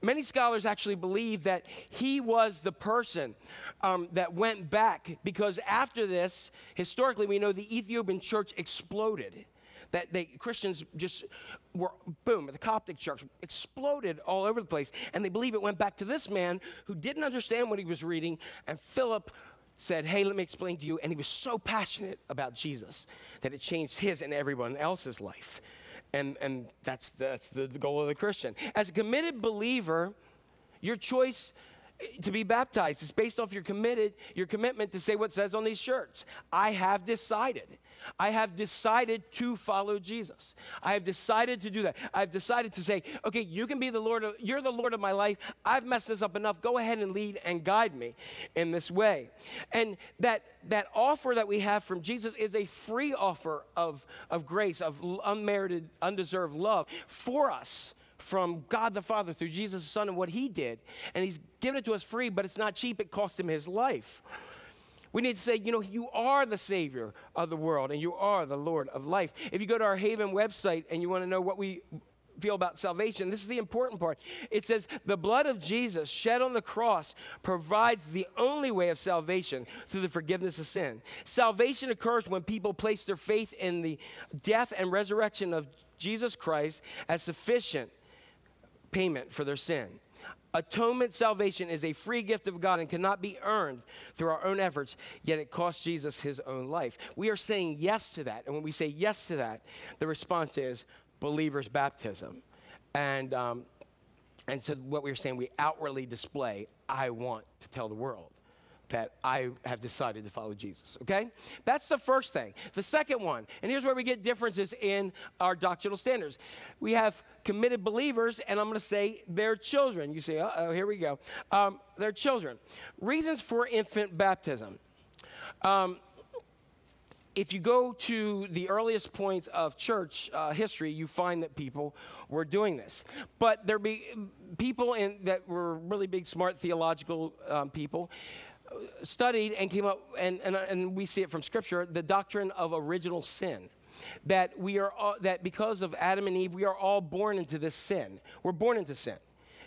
A: Many scholars actually believe that he was the person um, that went back because after this, historically, we know the Ethiopian church exploded. That they Christians just were boom, the Coptic church exploded all over the place, and they believe it went back to this man who didn't understand what he was reading, and Philip said, Hey, let me explain to you. And he was so passionate about Jesus that it changed his and everyone else's life. And, and that's, that's the, the goal of the Christian. As a committed believer, your choice to be baptized. It's based off your committed your commitment to say what says on these shirts. I have decided. I have decided to follow jesus. I have decided to do that. I've decided to say okay you can be the lord of you're the lord of my life. I've messed this up enough. Go ahead and lead and guide me in this way. And that that offer that we have from jesus is a free offer of of grace of unmerited undeserved love for us from God the Father through Jesus the Son and what He did. And He's given it to us free, but it's not cheap. It cost Him His life. We need to say, you know, you are the Savior of the world and you are the Lord of life. If you go to our Haven website and you want to know what we feel about salvation, this is the important part. It says, the blood of Jesus shed on the cross provides the only way of salvation through the forgiveness of sin. Salvation occurs when people place their faith in the death and resurrection of Jesus Christ as sufficient payment for their sin. Atonement salvation is a free gift of God and cannot be earned through our own efforts, yet it cost Jesus his own life. We are saying yes to that. And when we say yes to that, the response is believer's baptism. And, um, and so what we are saying, we outwardly display, I want to tell the world that I have decided to follow Jesus. Okay? That's the first thing. The second one, and here's where we get differences in our doctrinal standards. We have committed believers, and I'm to say they're children. You say, oh, here we go. Um, they're children. Reasons for infant baptism. Um, if you go to the earliest points of church uh, history, you find that people were doing this. But there be people in, that were really big, smart theological um, people studied and came up, and, and, and we see it from Scripture, the doctrine of original sin. That we are all, that because of Adam and Eve, we are all born into this sin. We're born into sin.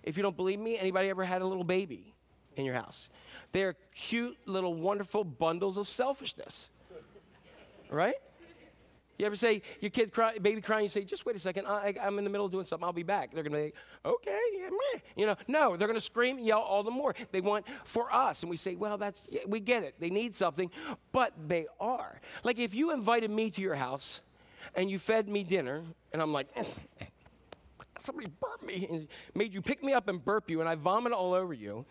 A: If you don't believe me, anybody ever had a little baby in your house? They're cute little wonderful bundles of selfishness. Right? You ever say your kid cry, baby crying? You say, "Just wait a second. I, am in the middle of doing something. I'll be back." They're gonna be, like, "Okay, yeah, meh." you know." No, they're gonna scream, and yell all the more. They want for us, and we say, "Well, that's yeah, we get it. They need something, but they are like if you invited me to your house, and you fed me dinner, and I'm like. Somebody burped me and made you pick me up and burp you, and I vomit all over you.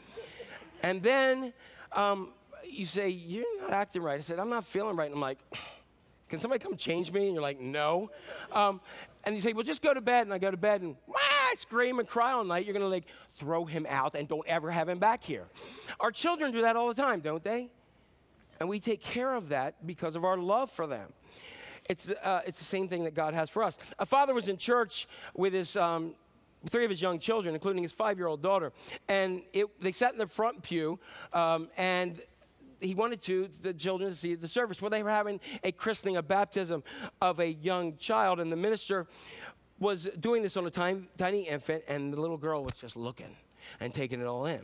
A: And then um, you say, You're not acting right. I said, I'm not feeling right. And I'm like, can somebody come change me? And you're like, no. Um, and you say, well, just go to bed. And I go to bed and wah, I scream and cry all night. You're going to like throw him out and don't ever have him back here. Our children do that all the time, don't they? And we take care of that because of our love for them. It's, uh, it's the same thing that God has for us. A father was in church with his um, three of his young children, including his five year old daughter. And it, they sat in the front pew, um, and he wanted to the children to see the service. Well, they were having a christening, a baptism of a young child, and the minister was doing this on a tiny, tiny infant, and the little girl was just looking and taking it all in.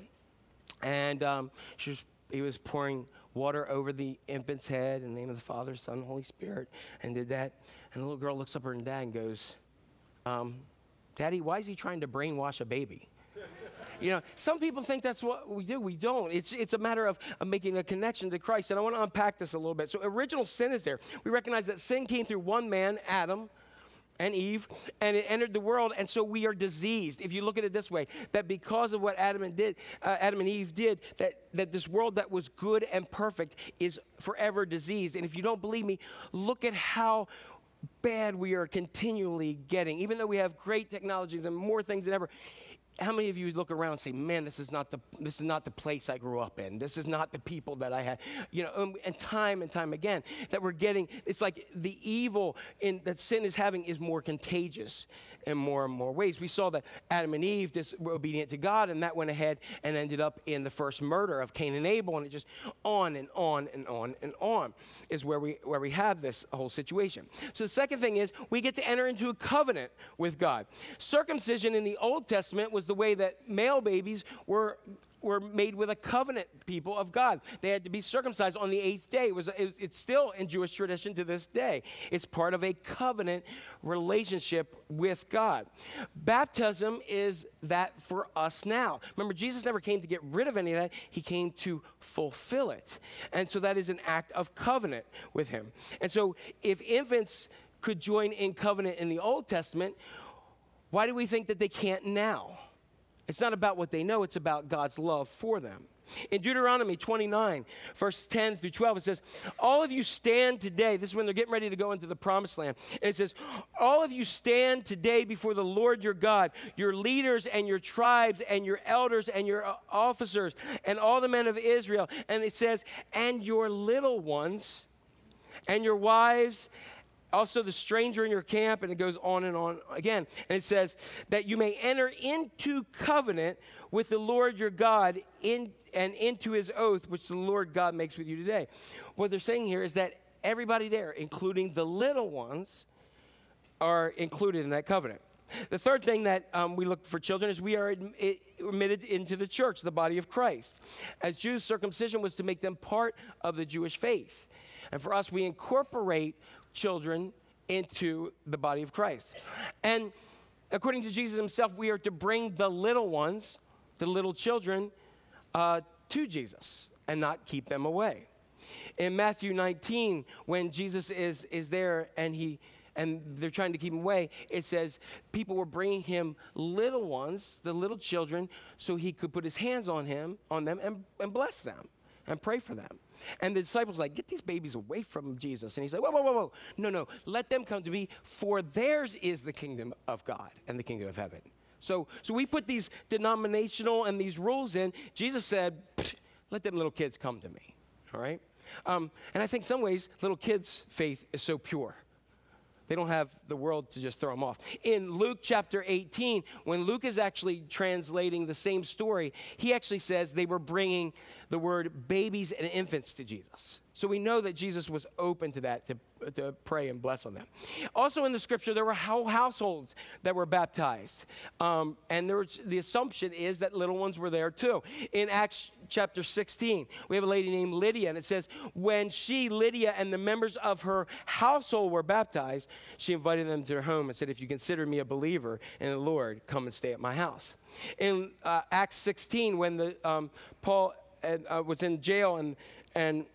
A: And um, she was, he was pouring water over the infant's head in the name of the Father, Son, and Holy Spirit, and did that. And the little girl looks up at her dad and goes, um, Daddy, why is he trying to brainwash a baby? You know, some people think that's what we do. We don't. It's, it's a matter of, making a connection to Christ. And I want to unpack this a little bit. So, original sin is there. We recognize that sin came through one man, Adam, and Eve, and it entered the world, and so we are diseased. If you look at it this way, that because of what Adam and did, uh, Adam and Eve did, that that this world that was good and perfect is forever diseased. And if you don't believe me, look at how bad we are continually getting. Even though we have great technologies and more things than ever, how many of you look around and say, "Man, this is not the this is not the place I grew up in. This is not the people that I had." You know, um, and time and time again that we're getting. It's like the evil in that sin is having is more contagious in more and more ways. We saw that Adam and Eve dis- were obedient to God, and that went ahead and ended up in the first murder of Cain and Abel, and it just on and on and on and on is where we where we have this whole situation. So the second thing is we get to enter into a covenant with God. Circumcision in the Old Testament was was the way that male babies were were made with a covenant people of God. They had to be circumcised on the eighth day. It was, it- it's still in Jewish tradition to this day. It's part of a covenant relationship with God. Baptism is that for us now. Remember, Jesus never came to get rid of any of that, He came to fulfill it. And so that is an act of covenant with Him. And so if infants could join in covenant in the Old Testament, why do we think that they can't now? It's not about what they know, it's about God's love for them. In Deuteronomy 29, verse 10 through 12, it says, All of you stand today. This is when they're getting ready to go into the promised land. And it says, All of you stand today before the Lord your God, your leaders and your tribes and your elders and your uh, officers and all the men of Israel. And it says, And your little ones and your wives, also the stranger in your camp, and it goes on and on again. And it says that you may enter into covenant with the Lord your God in and into his oath, which the Lord God makes with you today. What they're saying here is that everybody there, including the little ones, are included in that covenant. The third thing that um, we look for children is we are admitted into the church, the body of Christ. As Jews, circumcision was to make them part of the Jewish faith. And for us, we incorporate children into the body of Christ. And according to Jesus himself, we are to bring the little ones, the little children, uh, to Jesus and not keep them away. In Matthew 19, when Jesus is, is there and he and they're trying to keep him away, it says people were bringing him little ones, the little children, so he could put his hands on him, on them, and, and bless them and pray for them. And the disciples like, get these babies away from Jesus. And he's like, whoa, whoa, whoa, whoa. No, no, let them come to me, for theirs is the kingdom of God and the kingdom of heaven. So, so we put these denominational and these rules in. Jesus said, let them little kids come to me. All right? Um, and I think some ways, little kids' faith is so pure. They don't have the world to just throw them off. In Luke chapter 18, when Luke is actually translating the same story, he actually says they were bringing the word babies and infants to Jesus. So we know that Jesus was open to that, to, to pray and bless on them. Also in the scripture, there were whole households that were baptized. Um, and was, the assumption is that little ones were there too. In Acts chapter 16, we have a lady named Lydia, and it says, When she, Lydia, and the members of her household were baptized, she invited them to her home and said, If you consider me a believer in the Lord, come and stay at my house. In uh, Acts 16, when the, um, Paul uh, was in jail and, and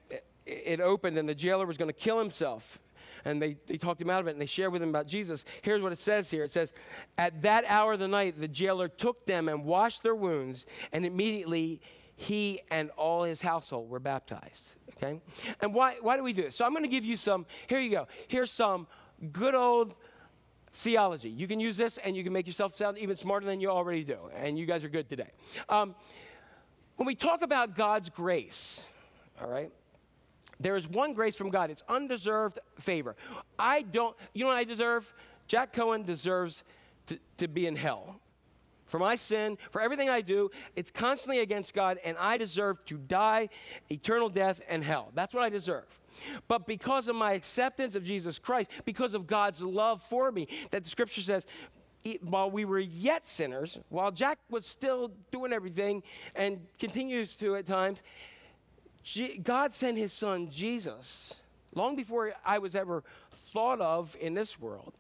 A: it- opened and the jailer was going to kill himself. And they, they talked him out of it and they shared with him about Jesus. Here's what it says here it says, At that hour of the night, the jailer took them and washed their wounds, and immediately he and all his household were baptized. Okay? And why, why do we do this? So I'm going to give you some, here you go. Here's some good old theology. You can use this and you can make yourself sound even smarter than you already do. And you guys are good today. Um, when we talk about God's grace, all right, there is one grace from God. It's undeserved favor. I don't, you know what I deserve? Jack Cohen deserves to, to be in hell. For my sin, for everything I do, it's constantly against God, and I deserve to die eternal death and hell. That's what I deserve. But because of my acceptance of Jesus Christ, because of God's love for me, that the scripture says, while we were yet sinners, while Jack was still doing everything and continues to at times, God sent his son Jesus long before I was ever thought of in this world.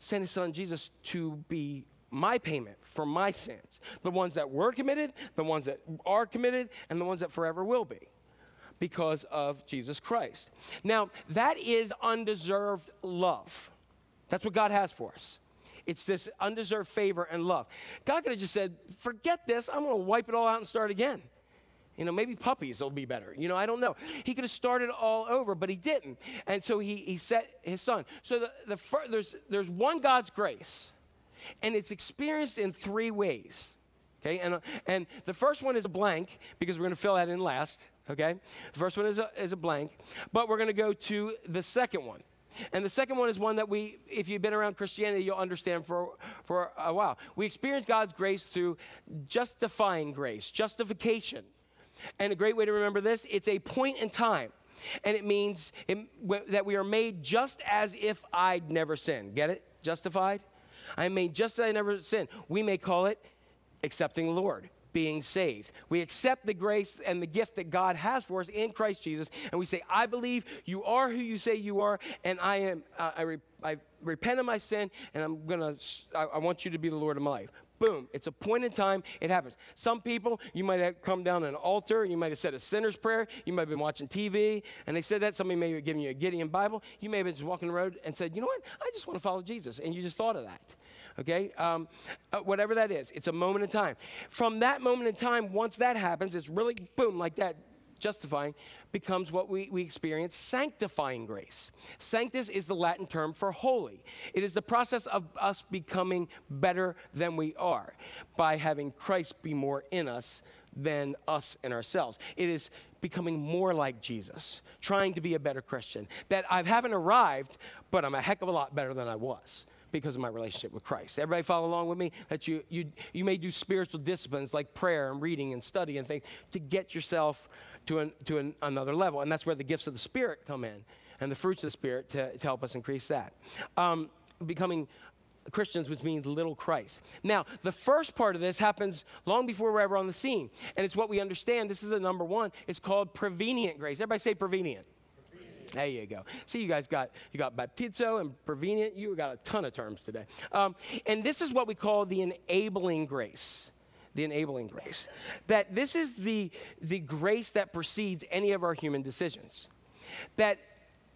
A: Sent his son Jesus to be my payment for my sins the ones that were committed, the ones that are committed, and the ones that forever will be because of Jesus Christ. Now, that is undeserved love. That's what God has for us. It's this undeserved favor and love. God could have just said, forget this, I'm going to wipe it all out and start again. You know, maybe puppies will be better. You know, I don't know. He could have started all over, but he didn't. And so he, he set his son. So the, the fir- there's, there's one God's grace, and it's experienced in three ways. Okay, and, uh, and the first one is a blank because we're going to fill that in last. Okay, the first one is a, is a blank, but we're going to go to the second one. And the second one is one that we, if you've been around Christianity, you'll understand for, for a while. We experience God's grace through justifying grace, justification. And a great way to remember this it's a point in time. And it means it, that we are made just as if I'd never sinned. Get it? Justified? I made just as I never sinned. We may call it accepting the Lord, being saved. We accept the grace and the gift that God has for us in Christ Jesus, and we say, I believe you are who you say you are, and I am, uh, I, re- I repent of my sin, and I'm gonna, I want you to be the Lord of my life. Boom. It's a point in time. It happens. Some people, you might have come down an altar. You might have said a sinner's prayer. You might have been watching TV and they said that. Somebody may have given you a Gideon Bible. You may have been just walking the road and said, you know what? I just want to follow Jesus. And you just thought of that. Okay? Um, uh, whatever that is, it's a moment in time. From that moment in time, once that happens, it's really boom, like that justifying becomes what we, we experience sanctifying grace. Sanctus is the Latin term for holy. It is the process of us becoming better than we are by having Christ be more in us than us in ourselves. It is becoming more like Jesus, trying to be a better Christian. That I haven't arrived, but I'm a heck of a lot better than I was because of my relationship with Christ. Everybody follow along with me? That you, you, you may do spiritual disciplines like prayer and reading and study and things to get yourself to, an, to an, another level. And that's where the gifts of the Spirit come in and the fruits of the Spirit to, to help us increase that. Um, becoming Christians, which means little Christ. Now, the first part of this happens long before we're ever on the scene. And it's what we understand. This is the number one. It's called prevenient grace. Everybody say prevenient. There you go. See, you guys got you got baptizo and prevenient. You got a ton of terms today. Um, and this is what we call the enabling grace. The enabling grace. That this is the the grace that precedes any of our human decisions. That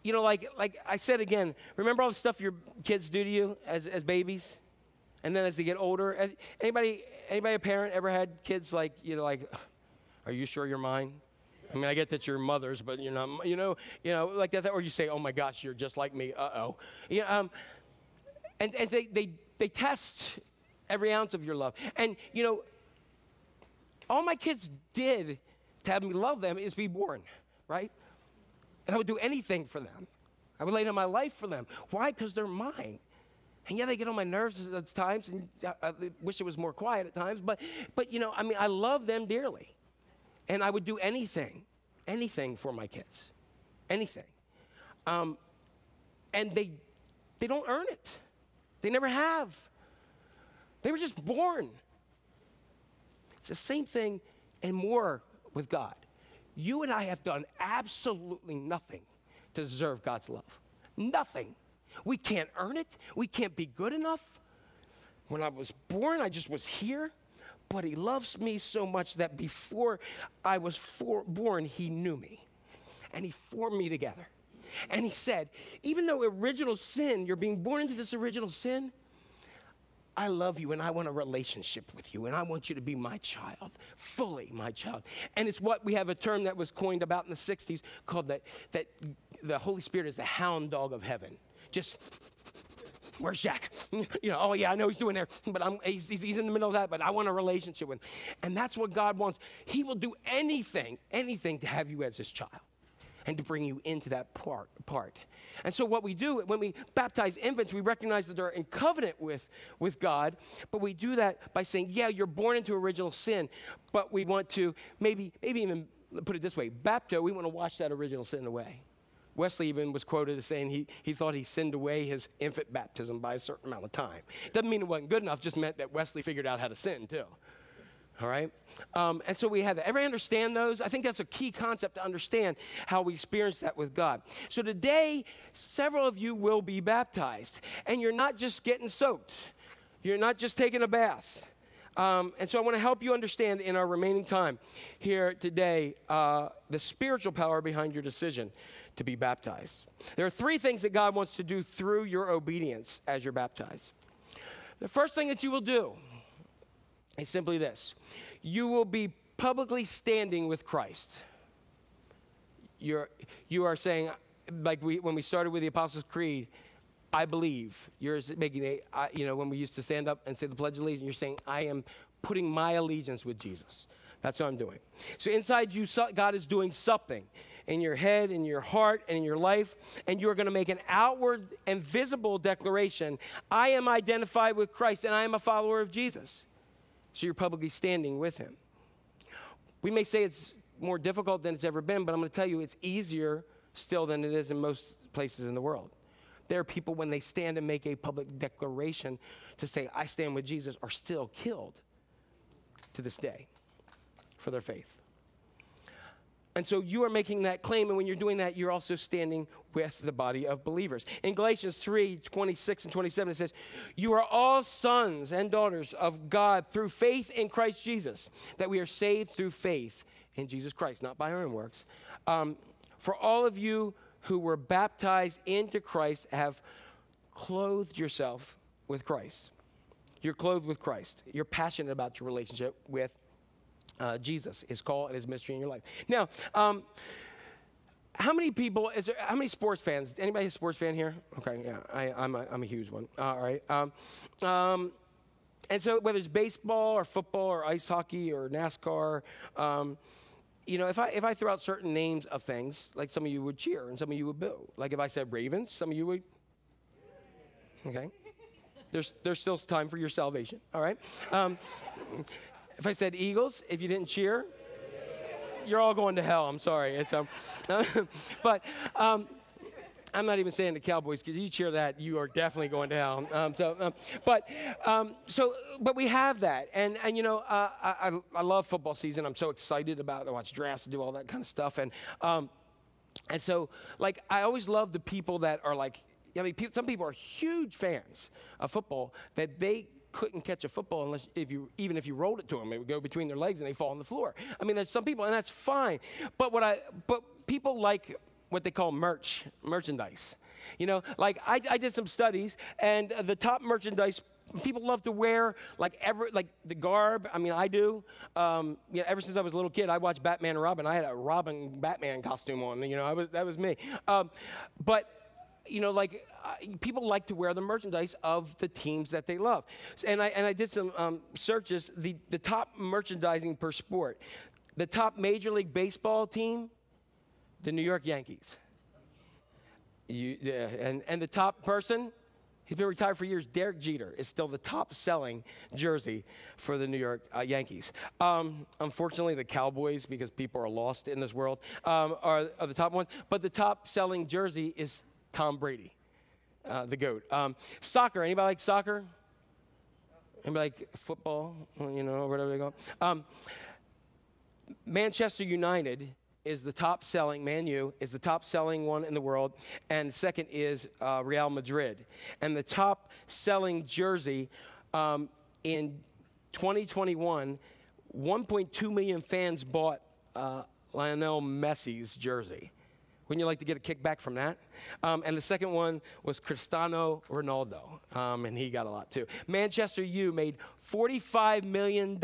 A: you know, like like I said again. Remember all the stuff your kids do to you as as babies, and then as they get older. Anybody anybody a parent ever had kids like you know like, are you sure you're mine? I mean, I get that you're mothers, but you're not, you know, you know, like that, or you say, oh my gosh, you're just like me, uh-oh. You know, um, and, and they, they, they test every ounce of your love. And, you know, all my kids did to have me love them is be born, right? And I would do anything for them. I would lay down my life for them. Why? Because they're mine. And yeah, they get on my nerves at times, and I, I wish it was more quiet at times. But, but you know, I mean, I love them dearly, and I would do anything, anything for my kids, anything. Um, and they, they don't earn it. They never have. They were just born. It's the same thing and more with God. You and I have done absolutely nothing to deserve God's love. Nothing. We can't earn it. We can't be good enough. When I was born, I just was here. But He loves me so much that before I was for- born, He knew me. And He formed me together. And He said, even though original sin, you're being born into this original sin, I love you and I want a relationship with you and I want you to be my child, fully my child. And it's what we have a term that was coined about in the 60s called that, that the Holy Spirit is the hound dog of heaven. Just, where's Jack? You know, oh yeah, I know he's doing there, but I'm, he's, he's in the middle of that, but I want a relationship with him. And that's what God wants. He will do anything, anything to have you as his child and to bring you into that part, part. And so what we do when we baptize infants, we recognize that they're in covenant with, with God, but we do that by saying, yeah, you're born into original sin, but we want to maybe, maybe even put it this way, bapto, we want to wash that original sin away. Wesley even was quoted as saying he, he thought he sinned away his infant baptism by a certain amount of time. Doesn't mean it wasn't good enough, just meant that Wesley figured out how to sin too. All right? Um, and so we have that. Everybody understand those? I think that's a key concept to understand how we experience that with God. So today, several of you will be baptized. And you're not just getting soaked, you're not just taking a bath. Um, and so I want to help you understand in our remaining time here today uh, the spiritual power behind your decision to be baptized. There are three things that God wants to do through your obedience as you're baptized. The first thing that you will do is simply this you will be publicly standing with Christ. You're, you are saying, like we, when we started with the Apostles' Creed, I believe. You're making a, I- you know, when we used to stand up and say the Pledge of Allegiance, you're saying, I am putting my allegiance with Jesus. That's what I'm doing. So inside you, God is doing something in your head, in your heart, and in your life, and you are going to make an outward and visible declaration I am identified with Christ and I am a follower of Jesus. So you're publicly standing with him. We may say it's more difficult than it's ever been, but I'm going to tell you it's easier still than it is in most places in the world. There are people, when they stand and make a public declaration to say, I stand with Jesus, are still killed to this day for their faith. And so you are making that claim, and when you're doing that, you're also standing with the body of believers. In Galatians 3 26 and 27, it says, You are all sons and daughters of God through faith in Christ Jesus, that we are saved through faith in Jesus Christ, not by our own works. Um, for all of you who were baptized into Christ have clothed yourself with Christ. You're clothed with Christ. You're passionate about your relationship with uh, Jesus, his call and his mystery in your life. Now, um, how many people, is there, how many sports fans? Anybody a sports fan here? Okay, yeah, I, I'm, a, I'm a huge one. All right. Um, um, and so whether it's baseball or football or ice hockey or NASCAR, um, you know, if I, if I throw out certain names of things, like some of you would cheer and some of you would boo. Like if I said Ravens, some of you would, okay. There's, there's still time for your salvation, all right? If I said Eagles, if you didn't cheer, you're all going to hell. I'm sorry. It's, um, but um, I'm not even saying the Cowboys because you cheer that, you are definitely going to hell. Um, so, um, but um, so, but we have that, and and you know, uh, I, I love football season. I'm so excited about. it. I watch drafts, do all that kind of stuff, and um, and so like I always love the people that are like. I mean, some people are huge fans of football that they couldn't catch a football unless if you even if you rolled it to them, it would go between their legs and they fall on the floor. I mean, there's some people, and that's fine. But what I but people like what they call merch, merchandise. You know, like I, I did some studies, and the top merchandise people love to wear like ever like the garb. I mean, I do. Um, you know, ever since I was a little kid, I watched Batman and Robin. I had a Robin Batman costume on. You know, I was that was me. Um, but you know, like people like to wear the merchandise of the teams that they love. And I, and I did some um, searches. The, the top merchandising per sport, the top Major League Baseball team, the New York Yankees. You, yeah, and, and the top person, he's been retired for years, Derek Jeter is still the top selling jersey for the New York uh, Yankees. Um, unfortunately, the Cowboys, because people are lost in this world, um, are, are the top ones. But the top selling jersey is Tom Brady, uh, the GOAT. Um, soccer, anybody like soccer? Anybody like football, you know, whatever they go? Um, Manchester United is the top selling, Man U is the top selling one in the world, and second is uh, Real Madrid. And the top selling jersey um, in 2021, 1.2 million fans bought uh, Lionel Messi's jersey. Wouldn't you like to get a kickback from that? Um, and the second one was Cristiano Ronaldo, um, and he got a lot too. Manchester U made $45 million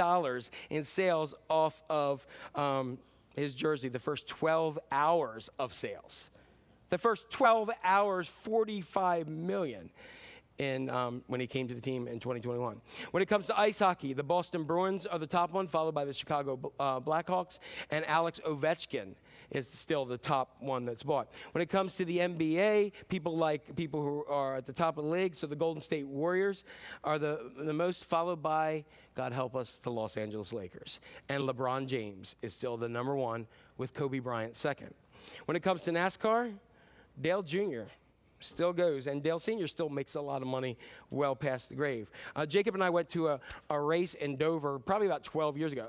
A: in sales off of um, his jersey the first 12 hours of sales. The first 12 hours, 45 million. In, um, when he came to the team in 2021. When it comes to ice hockey, the Boston Bruins are the top one, followed by the Chicago uh, Blackhawks, and Alex Ovechkin is still the top one that's bought. When it comes to the NBA, people like people who are at the top of the league, so the Golden State Warriors are the, the most, followed by, God help us, the Los Angeles Lakers. And LeBron James is still the number one, with Kobe Bryant second. When it comes to NASCAR, Dale Jr. still goes, and Dale Sr. still makes a lot of money well past the grave. Uh, Jacob and I went to a, a race in Dover probably about 12 years ago.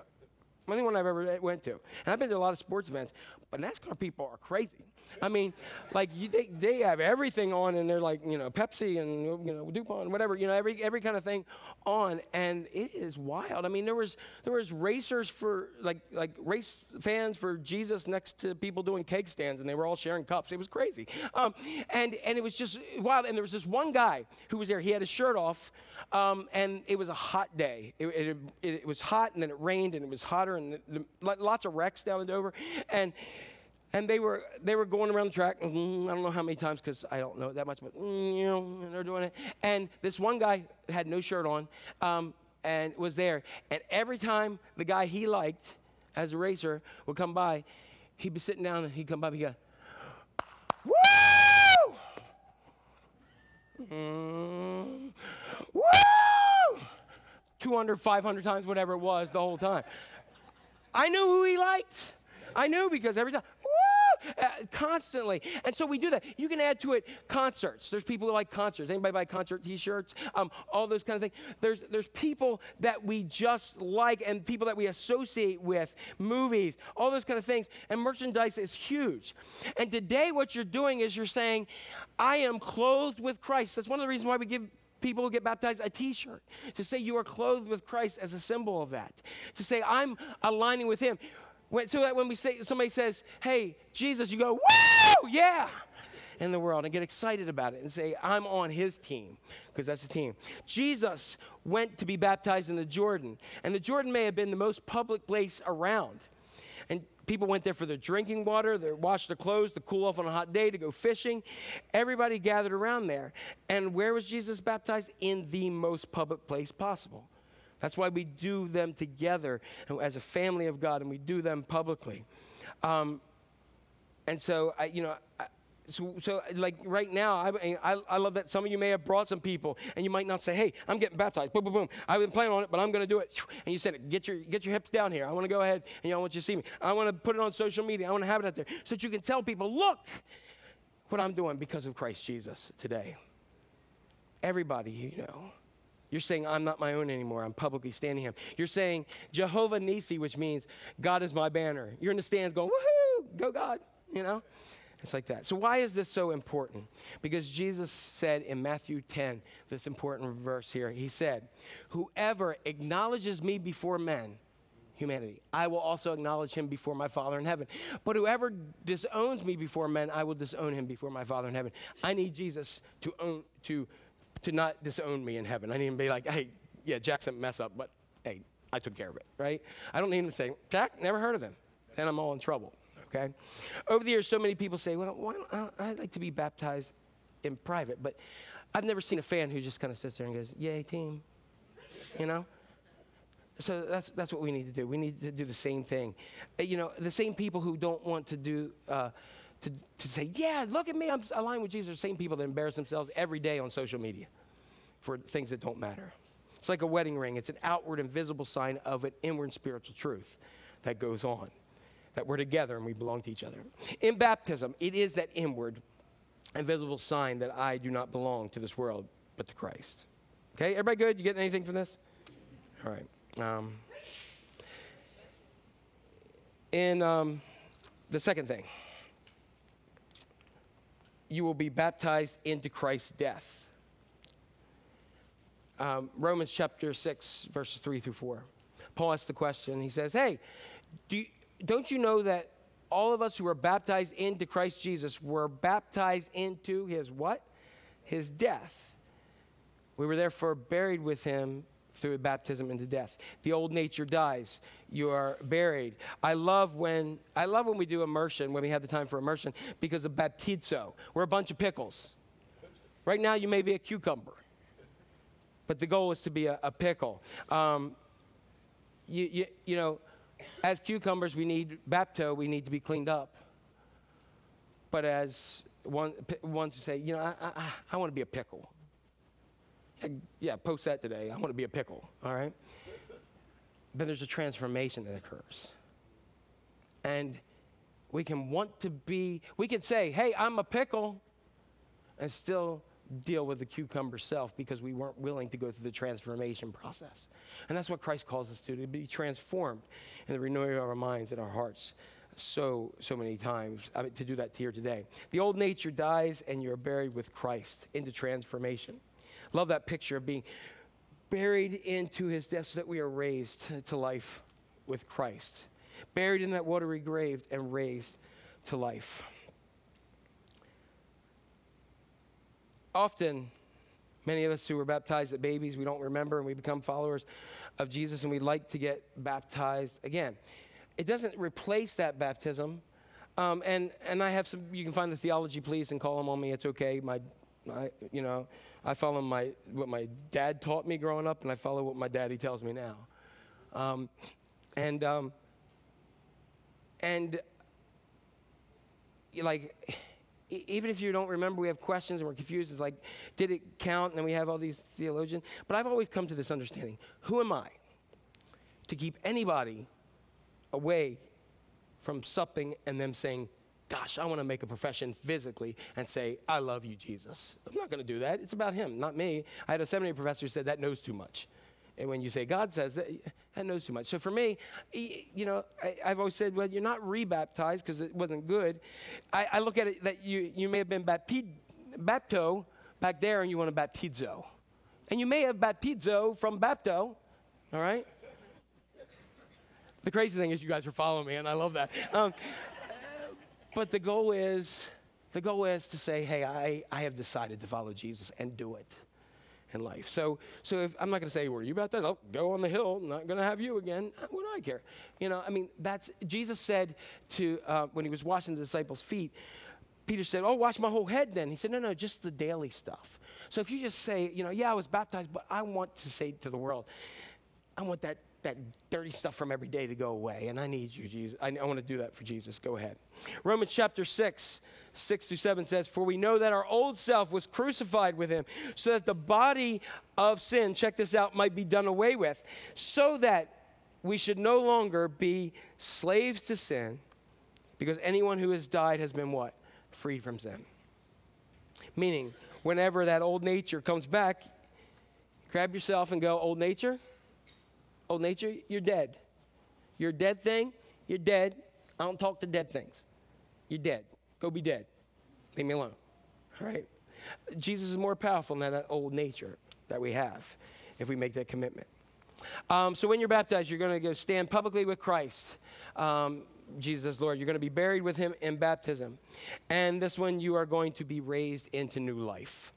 A: Only one I've ever went to. And I've been to a lot of sports events, but NASCAR people are crazy. I mean, like you, they, they have everything on, and they're like, you know, Pepsi and you know Dupont, whatever, you know, every every kind of thing on, and it is wild. I mean, there was there was racers for like like race fans for Jesus next to people doing cake stands, and they were all sharing cups. It was crazy, um, and and it was just wild. And there was this one guy who was there. He had his shirt off, um, and it was a hot day. It, it, it, it was hot, and then it rained, and it was hotter, and the, the, lots of wrecks down in Dover, and and they were they were going around the track. mm, I don't know how many times because I don't know that much, but mm, they're doing it. And this one guy had no shirt on um, and was there. And every time the guy he liked as a racer would come by, he'd be sitting down and he'd come by. and He'd go, "Woo! Mm, woo!" 200, 500 times, whatever it was, the whole time. I knew who he liked. I knew because every time, constantly. And so we do that. You can add to it concerts. There's people who like concerts. Anybody buy concert T-shirts? Um, all those kind of things. There's there's people that we just like and people that we associate with, movies, all those kind of things. And merchandise is huge. And today, what you're doing is you're saying, "I am clothed with Christ." That's one of the reasons why we give people who get baptized a t-shirt to say you are clothed with christ as a symbol of that to say i'm aligning with him when, so that when we say somebody says hey jesus you go woo yeah in the world and get excited about it and say i'm on his team because that's the team jesus went to be baptized in the jordan and the jordan may have been the most public place around and people went there for their drinking water, they washed their clothes to cool off on a hot day, to go fishing. Everybody gathered around there. And where was Jesus baptized? In the most public place possible. That's why we do them together as a family of God, and we do them publicly. Um, and so, I, you know, I, so, so like right now, I, I, I love that some of you may have brought some people, and you might not say, "Hey, I'm getting baptized." Boom, boom, boom. I've been planning on it, but I'm going to do it. And you said, "Get your get your hips down here. I want to go ahead, and y'all want you to see me. I want to put it on social media. I want to have it out there, so that you can tell people, look, what I'm doing because of Christ Jesus today." Everybody, you know. You're saying, I'm not my own anymore. I'm publicly standing him. You're saying, Jehovah Nissi, which means God is my banner. You're in the stands going, woohoo, go God, you know? It's like that. So, why is this so important? Because Jesus said in Matthew 10, this important verse here, he said, Whoever acknowledges me before men, humanity, I will also acknowledge him before my Father in heaven. But whoever disowns me before men, I will disown him before my Father in heaven. I need Jesus to own, to, to not disown me in heaven. I need him to be like, hey, yeah, Jack's a mess up, but hey, I took care of it, right? I don't need him to say, Jack, never heard of him. Then I'm all in trouble okay? Over the years, so many people say, well, why don't I, I'd like to be baptized in private, but I've never seen a fan who just kind of sits there and goes, yay, team, you know? So that's, that's what we need to do. We need to do the same thing. Uh, You know, the same people who don't want to do, uh, to, to say, yeah, look at me, I'm aligned with Jesus, the same people that embarrass themselves every day on social media for things that don't matter. It's like a wedding ring. It's an outward and visible sign of an inward spiritual truth that goes on that we're together and we belong to each other. In baptism, it is that inward and visible sign that I do not belong to this world, but to Christ. Okay, everybody good? You getting anything from this? All right. Um, in um, the second thing, you will be baptized into Christ's death. Um, Romans chapter 6, verses 3 through 4. Paul asks the question. He says, Hey, do don't you know that all of us who were baptized into Christ Jesus were baptized into his what? His death. We were therefore buried with him through baptism into death. The old nature dies. You are buried. I love when I love when we do immersion, when we have the time for immersion, because of baptizo. We're a bunch of pickles. Right now, you may be a cucumber, but the goal is to be a, a pickle. Um, you, you, you know, as cucumbers, we need bapto, we need to be cleaned up. But as one, ones who say, you know, I, I, I want to be a pickle. Yeah, post that today. I want to be a pickle, all right? But there's a transformation that occurs. And we can want to be, we can say, hey, I'm a pickle, and still deal with the cucumber self because we weren't willing to go through the transformation process. And that's what Christ calls us to, to be transformed in the renewing of our minds and our hearts so, so many times. I mean, to do that here today. The old nature dies and you're buried with Christ into transformation. Love that picture of being buried into his death so that we are raised to, life with Christ. Buried in that watery grave and raised to life. often many of us who were baptized as babies we don't remember and we become followers of jesus and we'd like to get baptized again it doesn't replace that baptism um, and, and i have some you can find the theology please and call them on me it's okay my, my you know i follow my what my dad taught me growing up and i follow what my daddy tells me now um, and um, and like even if you don't remember, we have questions and we're confused. It's like, did it count? And then we have all these theologians. But I've always come to this understanding who am I to keep anybody away from supping and them saying, gosh, I want to make a profession physically and say, I love you, Jesus. I'm not going to do that. It's about him, not me. I had a seminary professor who said that knows too much. And when you say God says that, that knows too much. So for me, you know, I, I've always said, well, you're not rebaptized because it wasn't good. I, I look at it that you, you may have been bapti- bapto back there and you want to baptizo. And you may have baptizo from bapto, all right? The crazy thing is you guys are following me, and I love that. Um, but the goal is, the goal is to say, hey, I, I have decided to follow Jesus and do it in life. So, so if, I'm not going to say, were you baptized? Oh, go on the hill. I'm not going to have you again. What do I care? You know, I mean, that's, Jesus said to, uh, when he was washing the disciples' feet, Peter said, oh, wash my whole head then. He said, no, no, just the daily stuff. So if you just say, you know, yeah, I was baptized, but I want to say to the world, I want that, that dirty stuff from every day to go away. And I need you, Jesus. I, I want to do that for Jesus. Go ahead. Romans chapter 6, 6 through 7 says, For we know that our old self was crucified with him, so that the body of sin, check this out, might be done away with, so that we should no longer be slaves to sin, because anyone who has died has been what? Freed from sin. Meaning, whenever that old nature comes back, grab yourself and go, Old nature, old nature, you're dead. You're a dead thing, you're dead. I don't talk to dead things. You're dead. Go be dead. Leave me alone. All right? Jesus is more powerful than that old nature that we have if we make that commitment. Um, so when you're baptized, you're going to go stand publicly with Christ. Um, Jesus, Lord, you're going to be buried with him in baptism. And this one, you are going to be raised into new life.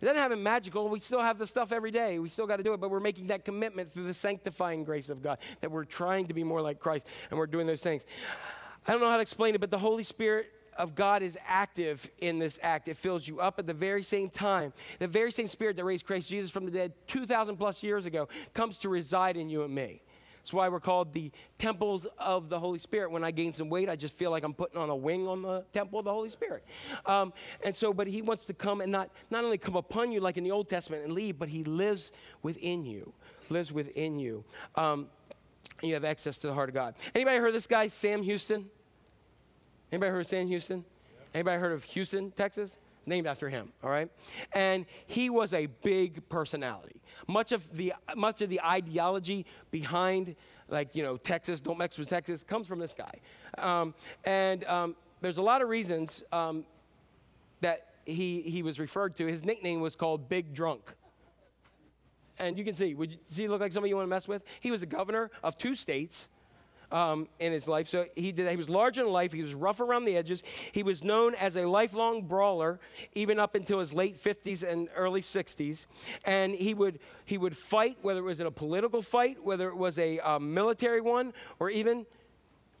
A: It doesn't have it magical. We still have the stuff every day. We still got to do it, but we're making that commitment through the sanctifying grace of God that we're trying to be more like Christ and we're doing those things. I don't know how to explain it, but the Holy Spirit of God is active in this act. It fills you up at the very same time. The very same Spirit that raised Christ Jesus from the dead 2,000 plus years ago comes to reside in you and me. That's why we're called the temples of the Holy Spirit. When I gain some weight, I just feel like I'm putting on a wing on the temple of the Holy Spirit. Um, and so, but He wants to come and not, not only come upon you like in the Old Testament and leave, but He lives within you, lives within you. Um, you have access to the heart of God. Anybody heard of this guy, Sam Houston? Anybody heard of Sam Houston? Anybody heard of Houston, Texas? Named after him, all right? And he was a big personality. Much of the much of the ideology behind, like you know, Texas, don't mess with Texas, comes from this guy. Um, and um, there's a lot of reasons um, that he he was referred to. His nickname was called Big Drunk. And you can see, would you, does he look like somebody you want to mess with? He was a governor of two states um, in his life. So he did. He was large in life. He was rough around the edges. He was known as a lifelong brawler, even up until his late 50s and early 60s. And he would he would fight, whether it was in a political fight, whether it was a um, military one, or even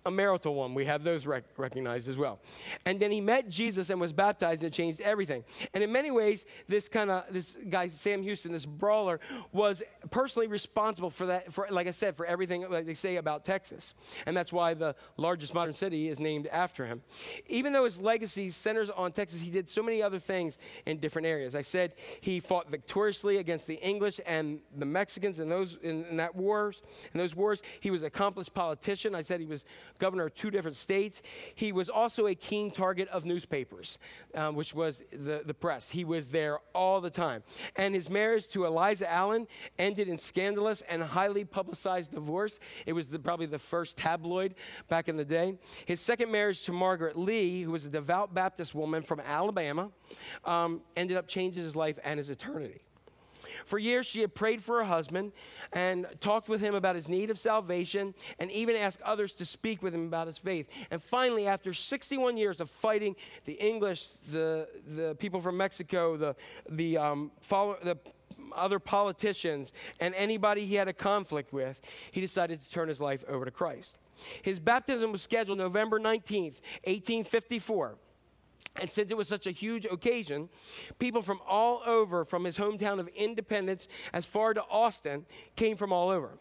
A: a marital one. We have those rec- recognized as well. And then he met Jesus and was baptized, and it changed everything. And in many ways, this kind of this guy Sam Houston, this brawler, was personally responsible for that. For like I said, for everything like they say about Texas, and that's why the largest modern city is named after him. Even though his legacy centers on Texas, he did so many other things in different areas. I said he fought victoriously against the English and the Mexicans in those in, in that wars. In those wars, he was an accomplished politician. I said he was governor of two different states. He was also a keen target of newspapers, um, which was the, the press. He was there all the time. And his marriage to Eliza Allen ended in scandalous and highly publicized divorce. It was the, probably the first tabloid back in the day. His second marriage to Margaret Lea, who was a devout Baptist woman from Alabama, um, ended up changing his life and his eternity. For years, she had prayed for her husband and talked with him about his need of salvation and even asked others to speak with him about his faith. And finally, after 61 years of fighting the English, the, the people from Mexico, the, the, um, follow, the other politicians, and anybody he had a conflict with, he decided to turn his life over to Christ. His baptism was scheduled November 19th, 1854. And since it was such a huge occasion, people from all over, from his hometown of Independence as far to Austin, came from all over.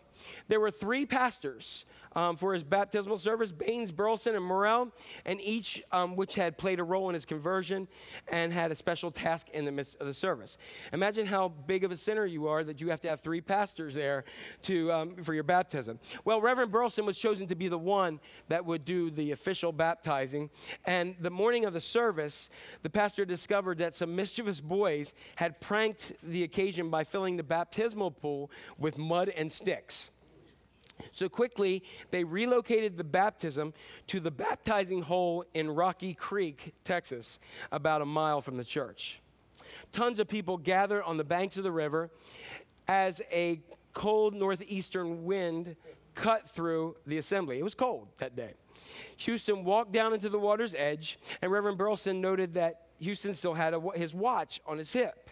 A: there were three pastors um, for his baptismal service Baines, Burleson, and Morrell, and each um, which had played a role in his conversion and had a special task in the midst of the service. Imagine how big of a sinner you are that you have to have three pastors there to, um, for your baptism. Well, Reverend Burleson was chosen to be the one that would do the official baptizing. And the morning of the service, the pastor discovered that some mischievous boys had pranked the occasion by filling the baptismal pool with mud and sticks. So quickly, they relocated the baptism to the baptizing hole in Rocky Creek, Texas, about a mile from the church. Tons of people gathered on the banks of the river as a cold northeastern wind cut through the assembly. It was cold that day. Houston walked down into the water's edge, and Reverend Burleson noted that Houston still had a, his watch on his hip.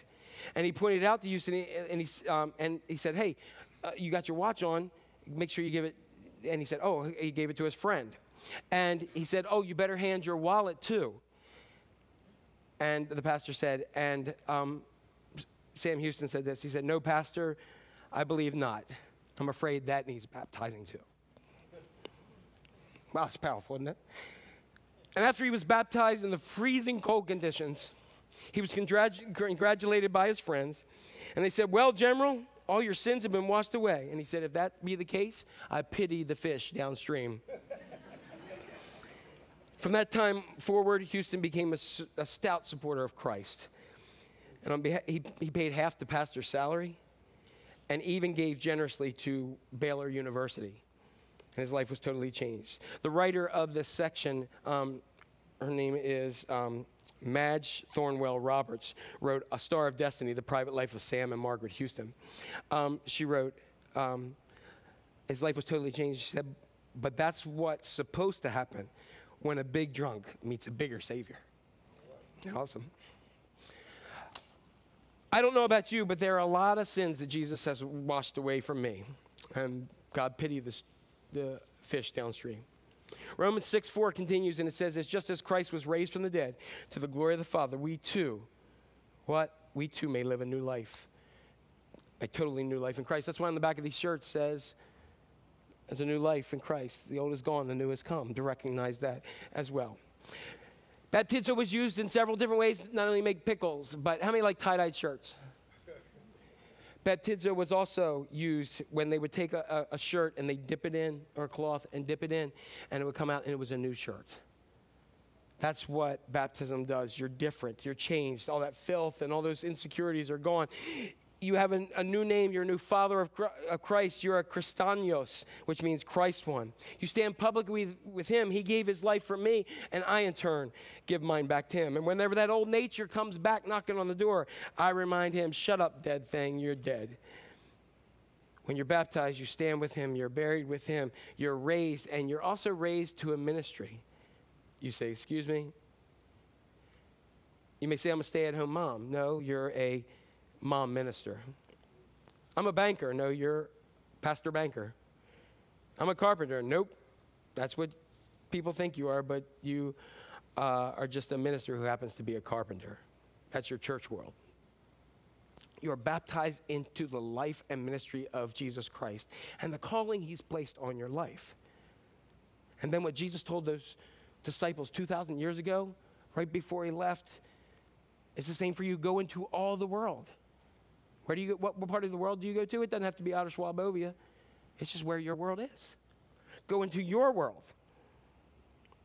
A: And he pointed out to Houston, and he, um, and he said, Hey, uh, you got your watch on make sure you give it. And he said, Oh, he gave it to his friend. And he said, Oh, you better hand your wallet too. And the pastor said, And um, Sam Houston said this. He said, No, Pastor, I believe not. I'm afraid that needs baptizing too. Wow, it's powerful, isn't it? And after he was baptized in the freezing cold conditions, he was congratu- congratulated by his friends. And they said, Well, General, all your sins have been washed away. And he said, If that be the case, I pity the fish downstream. From that time forward, Houston became a stout supporter of Christ. And on behalf, he, he paid half the pastor's salary and even gave generously to Baylor University. And his life was totally changed. The writer of this section, um, her name is um, Madge Thornall Roberts, wrote A Star of Destiny, The Private Life of Sam and Margaret Houston. Um, she wrote, um, his life was totally changed. She said, but that's what's supposed to happen when a big drunk meets a bigger savior. Awesome. I don't know about you, but there are a lot of sins that Jesus has washed away from me. And God pity the, the fish downstream. Romans 6 4 continues and it says, It's just as Christ was raised from the dead to the glory of the Father, we too, what? We too may live a new life. A totally new life in Christ. That's why on the back of these shirts says, as a new life in Christ. The old is gone, the new has come. To recognize that as well. Baptizo was used in several different ways, not only make pickles, but how many like tie dyed shirts? Baptizo was also used when they would take a, a, shirt and they dip it in, or a cloth, and dip it in, and it would come out and it was a new shirt. That's what baptism does. You're different, you're changed. All that filth and all those insecurities are gone. You have a, a new name. You're a new father of of Christ. You're a Christanios, which means Christ one. You stand publicly with, with Him. He gave His life for me, and I, in turn, give mine back to Him. And whenever that old nature comes back knocking on the door, I remind Him, Shut up, dead thing, you're dead. When you're baptized, you stand with Him, you're buried with Him, you're raised, and you're also raised to a ministry. You say, Excuse me? You may say, I'm a stay at home mom. No, you're a mom minister. I'm a banker. No, you're pastor banker. I'm a carpenter. Nope. That's what people think you are, but you uh, are just a minister who happens to be a carpenter. That's your church world. You are baptized into the life and ministry of Jesus Christ and the calling he's placed on your life. And then what Jesus told those disciples 2,000 years ago, right before he left, is the same for you. Go into all the world. Where do you go, what, what part of the world do you go to? It doesn't have to be outer Slobovia. It's just where your world is. Go into your world.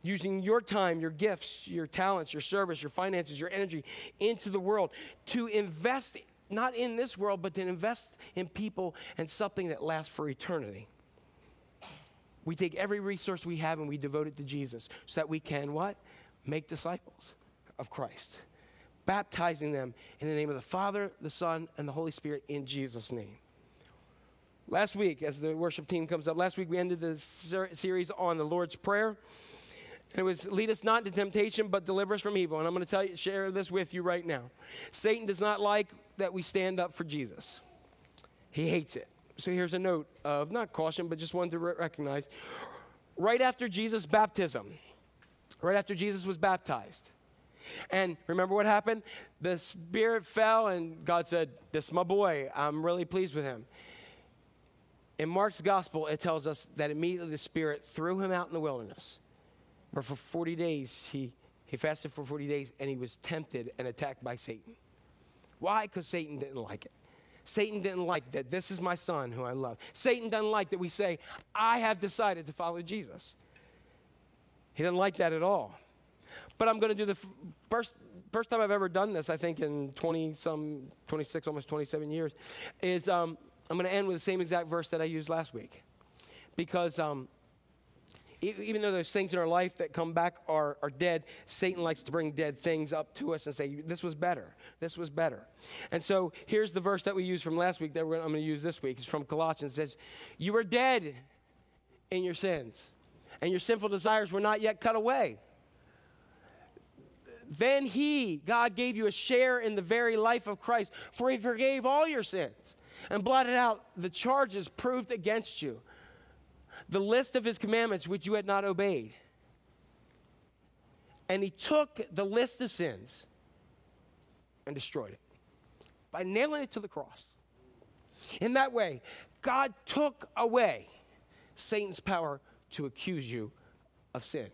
A: Using your time, your gifts, your talents, your service, your finances, your energy into the world to invest not in this world, but to invest in people and something that lasts for eternity. We take every resource we have and we devote it to Jesus so that we can what? Make disciples of Christ baptizing them in the name of the Father, the Son, and the Holy Spirit in Jesus' name. Last week, as the worship team comes up, last week we ended the ser- series on the Lord's Prayer. And it was lead us not into temptation, but deliver us from evil. And I'm going to tell you, share this with you right now. Satan does not like that we stand up for Jesus. He hates it. So here's a note of not caution, but just one to re- recognize. Right after Jesus' baptism, right after Jesus was baptized, and remember what happened? The Spirit fell, and God said, This is my boy. I'm really pleased with him. In Mark's gospel, it tells us that immediately the Spirit threw him out in the wilderness, where for 40 days he, he fasted for 40 days and he was tempted and attacked by Satan. Why? Because Satan didn't like it. Satan didn't like that this is my son who I love. Satan doesn't like that we say, I have decided to follow Jesus. He didn't like that at all. But I'm going to do the first, first time I've ever done this, I think in 20 some, 26, almost 27 years, is um, I'm going to end with the same exact verse that I used last week. Because um, even though those things in our life that come back are, are dead, Satan likes to bring dead things up to us and say, This was better. This was better. And so here's the verse that we used from last week that I'm going to use this week. It's from Colossians. It says, You were dead in your sins, and your sinful desires were not yet cut away. Then he, God, gave you a share in the very life of Christ, for he forgave all your sins and blotted out the charges proved against you, the list of his commandments which you had not obeyed. And he took the list of sins and destroyed it by nailing it to the cross. In that way, God took away Satan's power to accuse you of sin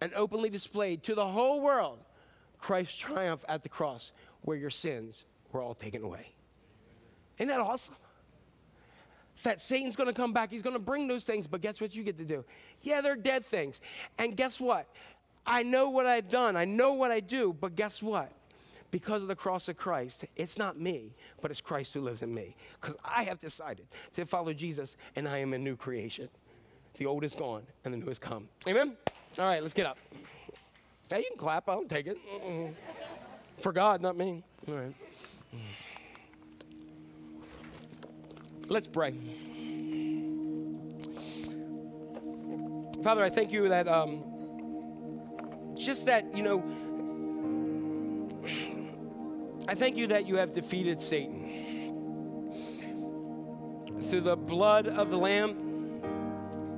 A: and openly displayed to the whole world Christ's triumph at the cross where your sins were all taken away. Isn't that awesome? That Satan's gonna come back, he's gonna bring those things, but guess what you get to do? Yeah, they're dead things. And guess what? I know what I've done, I know what I do, but guess what? Because of the cross of Christ, it's not me, but it's Christ who lives in me. Because I have decided to follow Jesus and I am a new creation. The old is gone and the new has come. Amen? All right, let's get up. Hey, you can clap, I'll take it. For God, not me. All right. Let's pray. Father, I thank you that um, just that, you know, I thank you that you have defeated Satan through the blood of the Lamb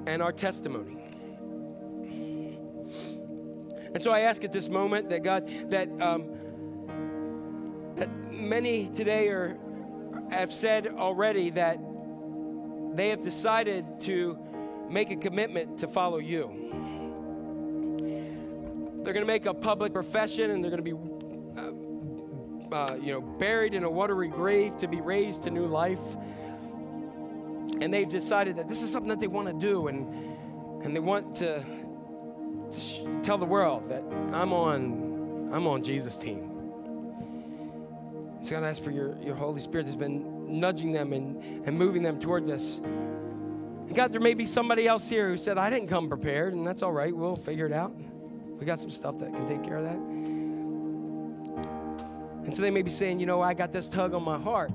A: and our testimony. And so I ask at this moment that God, that um, that many today are have said already that they have decided to make a commitment to follow you. They're going to make a public profession, and they're going to be, uh, uh, you know, buried in a watery grave to be raised to new life. And they've decided that this is something that they want to do, and and they want to, to tell the world that I'm on, I'm on Jesus' team. So God, I ask for your, your Holy Spirit that's been nudging them and, and moving them toward this. God, there may be somebody else here who said, I didn't come prepared, and that's all right. We'll figure it out. We got some stuff that can take care of that. And so they may be saying, you know, I got this tug on my heart.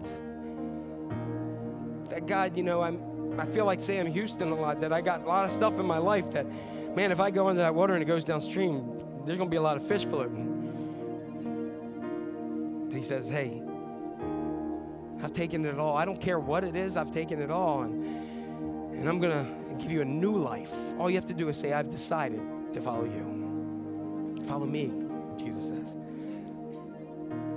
A: That God, you know, I'm I feel like Sam Houston a lot, that I got a lot of stuff in my life that, man, if I go into that water and it goes downstream, there's gonna be a lot of fish floating. He says, Hey, I've taken it all. I don't care what it is, I've taken it all. And, and I'm going to give you a new life. All you have to do is say, I've decided to follow you. Follow me, Jesus says.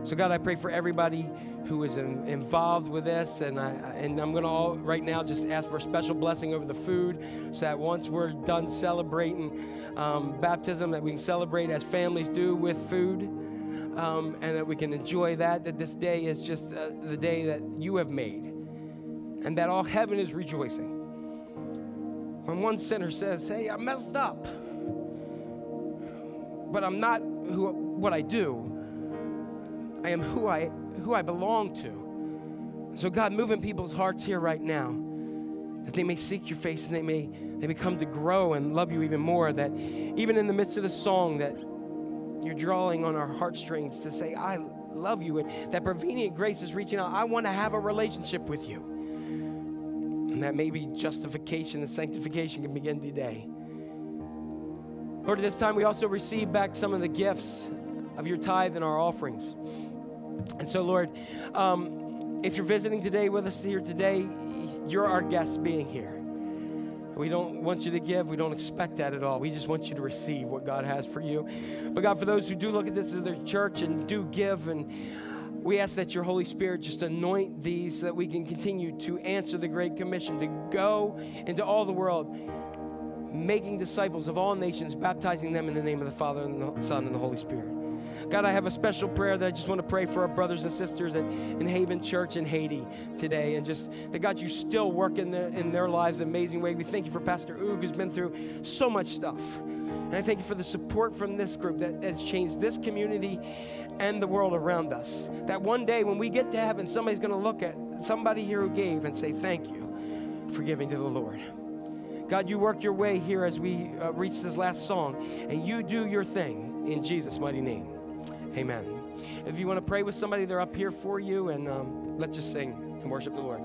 A: So, God, I pray for everybody who is in, involved with this. And, I, and I'm going to all right now just ask for a special blessing over the food so that once we're done celebrating um, baptism, that we can celebrate as families do with food um, and that we can enjoy that, that this day is just uh, the day that you have made, and that all heaven is rejoicing. When one sinner says, Hey, I messed up, but I'm not who, what I do, I am who I, who I belong to. So, God, move in people's hearts here right now that they may seek your face and they may, they may come to grow and love you even more. That even in the midst of the song, that you're drawing on our heartstrings to say, I love you. And that prevenient grace is reaching out. I want to have a relationship with you. And that maybe justification and sanctification can begin today. Lord, at this time we also receive back some of the gifts of your tithe and our offerings. And so, Lord, um, if you're visiting today with us here today, you're our guest being here. We don't want you to give. We don't expect that at all. We just want you to receive what God has for you. But God, for those who do look at this as their church and do give, and
C: We ask that your Holy Spirit just anoint these so that we can continue to answer the Great Commission to go into all the world, making disciples of all nations, baptizing them in the name of the Father and the Son and the Holy Spirit. God, I have a special prayer that I just want to pray for our brothers and sisters at, in Haven Church in Haiti today. And just that God, you still work in, the, in their lives in amazing way. We thank you for Pastor Oog, who's been through so much stuff. And I thank you for the support from this group that has changed this community and the world around us. That one day when we get to heaven, somebody's going to look at somebody here who gave and say, Thank you for giving to the Lord. God, you work your way here as we uh, reach this last song, and you do your thing in Jesus' mighty name. Amen. If you want to pray with somebody, they're up here for you, and um, let's just sing and worship the Lord.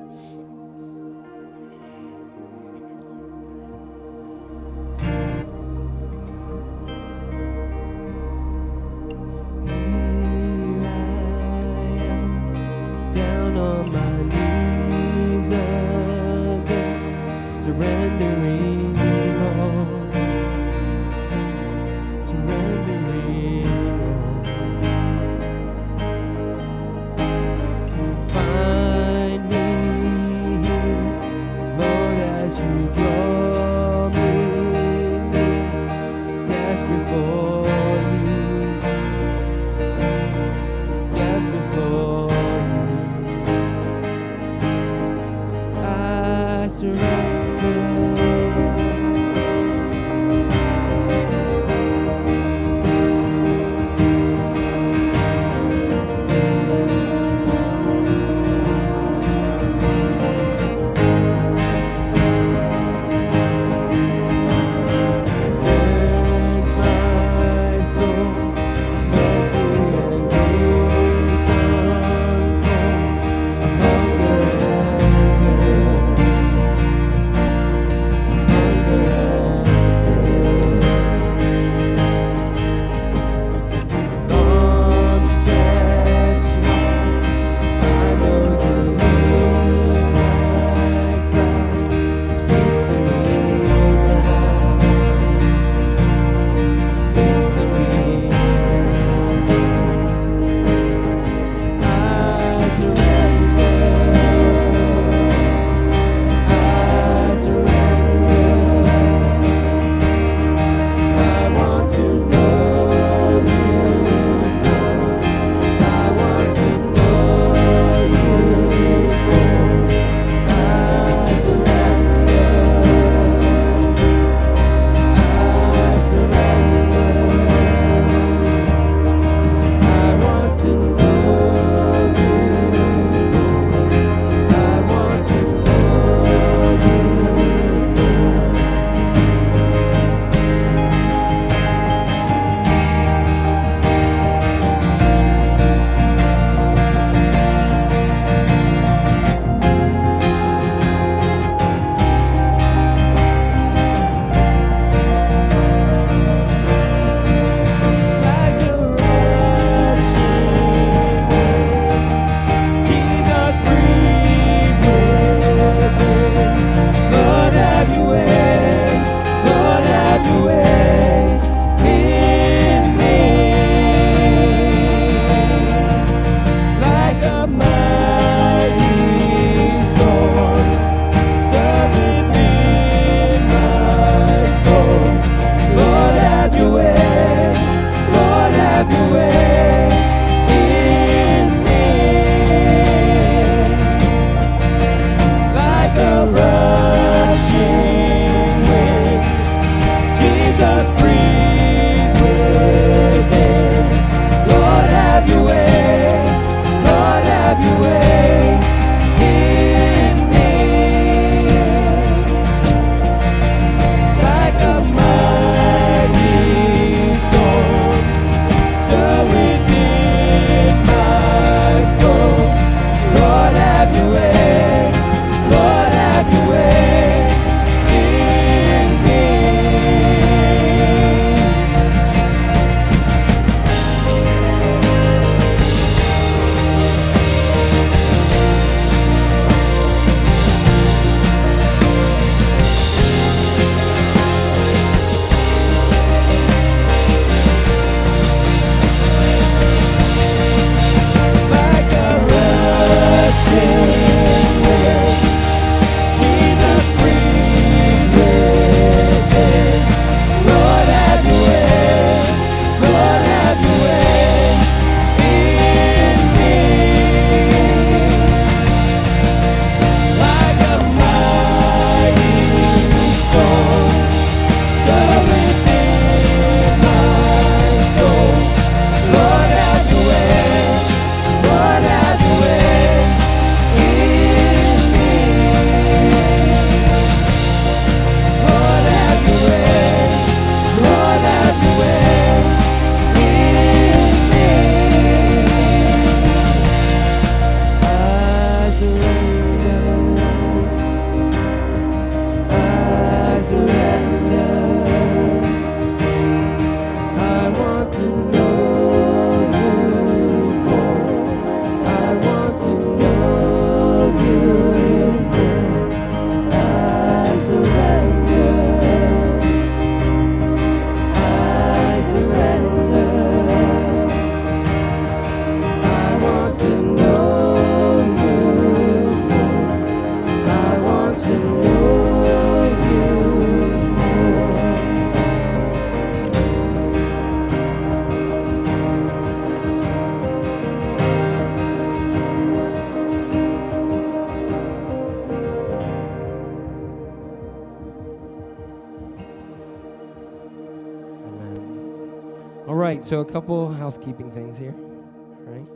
A: So a couple housekeeping things here. Right.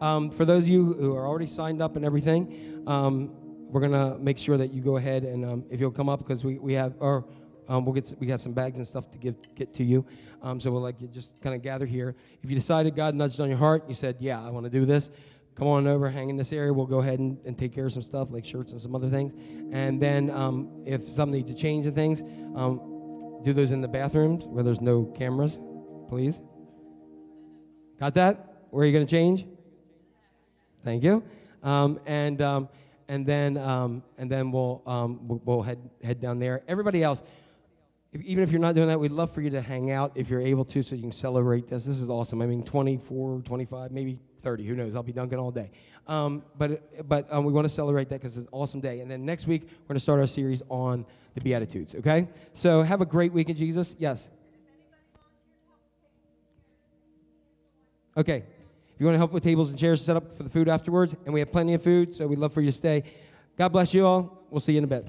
A: Um, for those of you who are already signed up and everything, um, we're gonna make sure that you go ahead and um, if you'll come up because we, we have or um, we'll get we have some bags and stuff to give get to you. Um, so we'll like you just kind of gather here. If you decided God nudged on your heart, you said, "Yeah, I want to do this." Come on over, hang in this area. We'll go ahead and, and take care of some stuff like shirts and some other things. And then um, if some need to change the things, do those in the bathrooms where there's no cameras, please. Got that? Where are you going to change? Thank you. Um, and um, and then um, and then we'll, um, we'll we'll head head down there. Everybody else, if, even if you're not doing that, we'd love for you to hang out if you're able to, so you can celebrate this. This is awesome. I mean, 24, 25, maybe 30. Who knows? I'll be dunking all day. Um, but but um, we want to celebrate that because it's an awesome day. And then next week we're going to start our series on the Beatitudes. Okay. So have a great week in Jesus. Yes. Okay. If you want to help with tables and chairs set up for the food afterwards, and we have plenty of food, so we'd love for you to stay. God bless you all. We'll see you in a bit.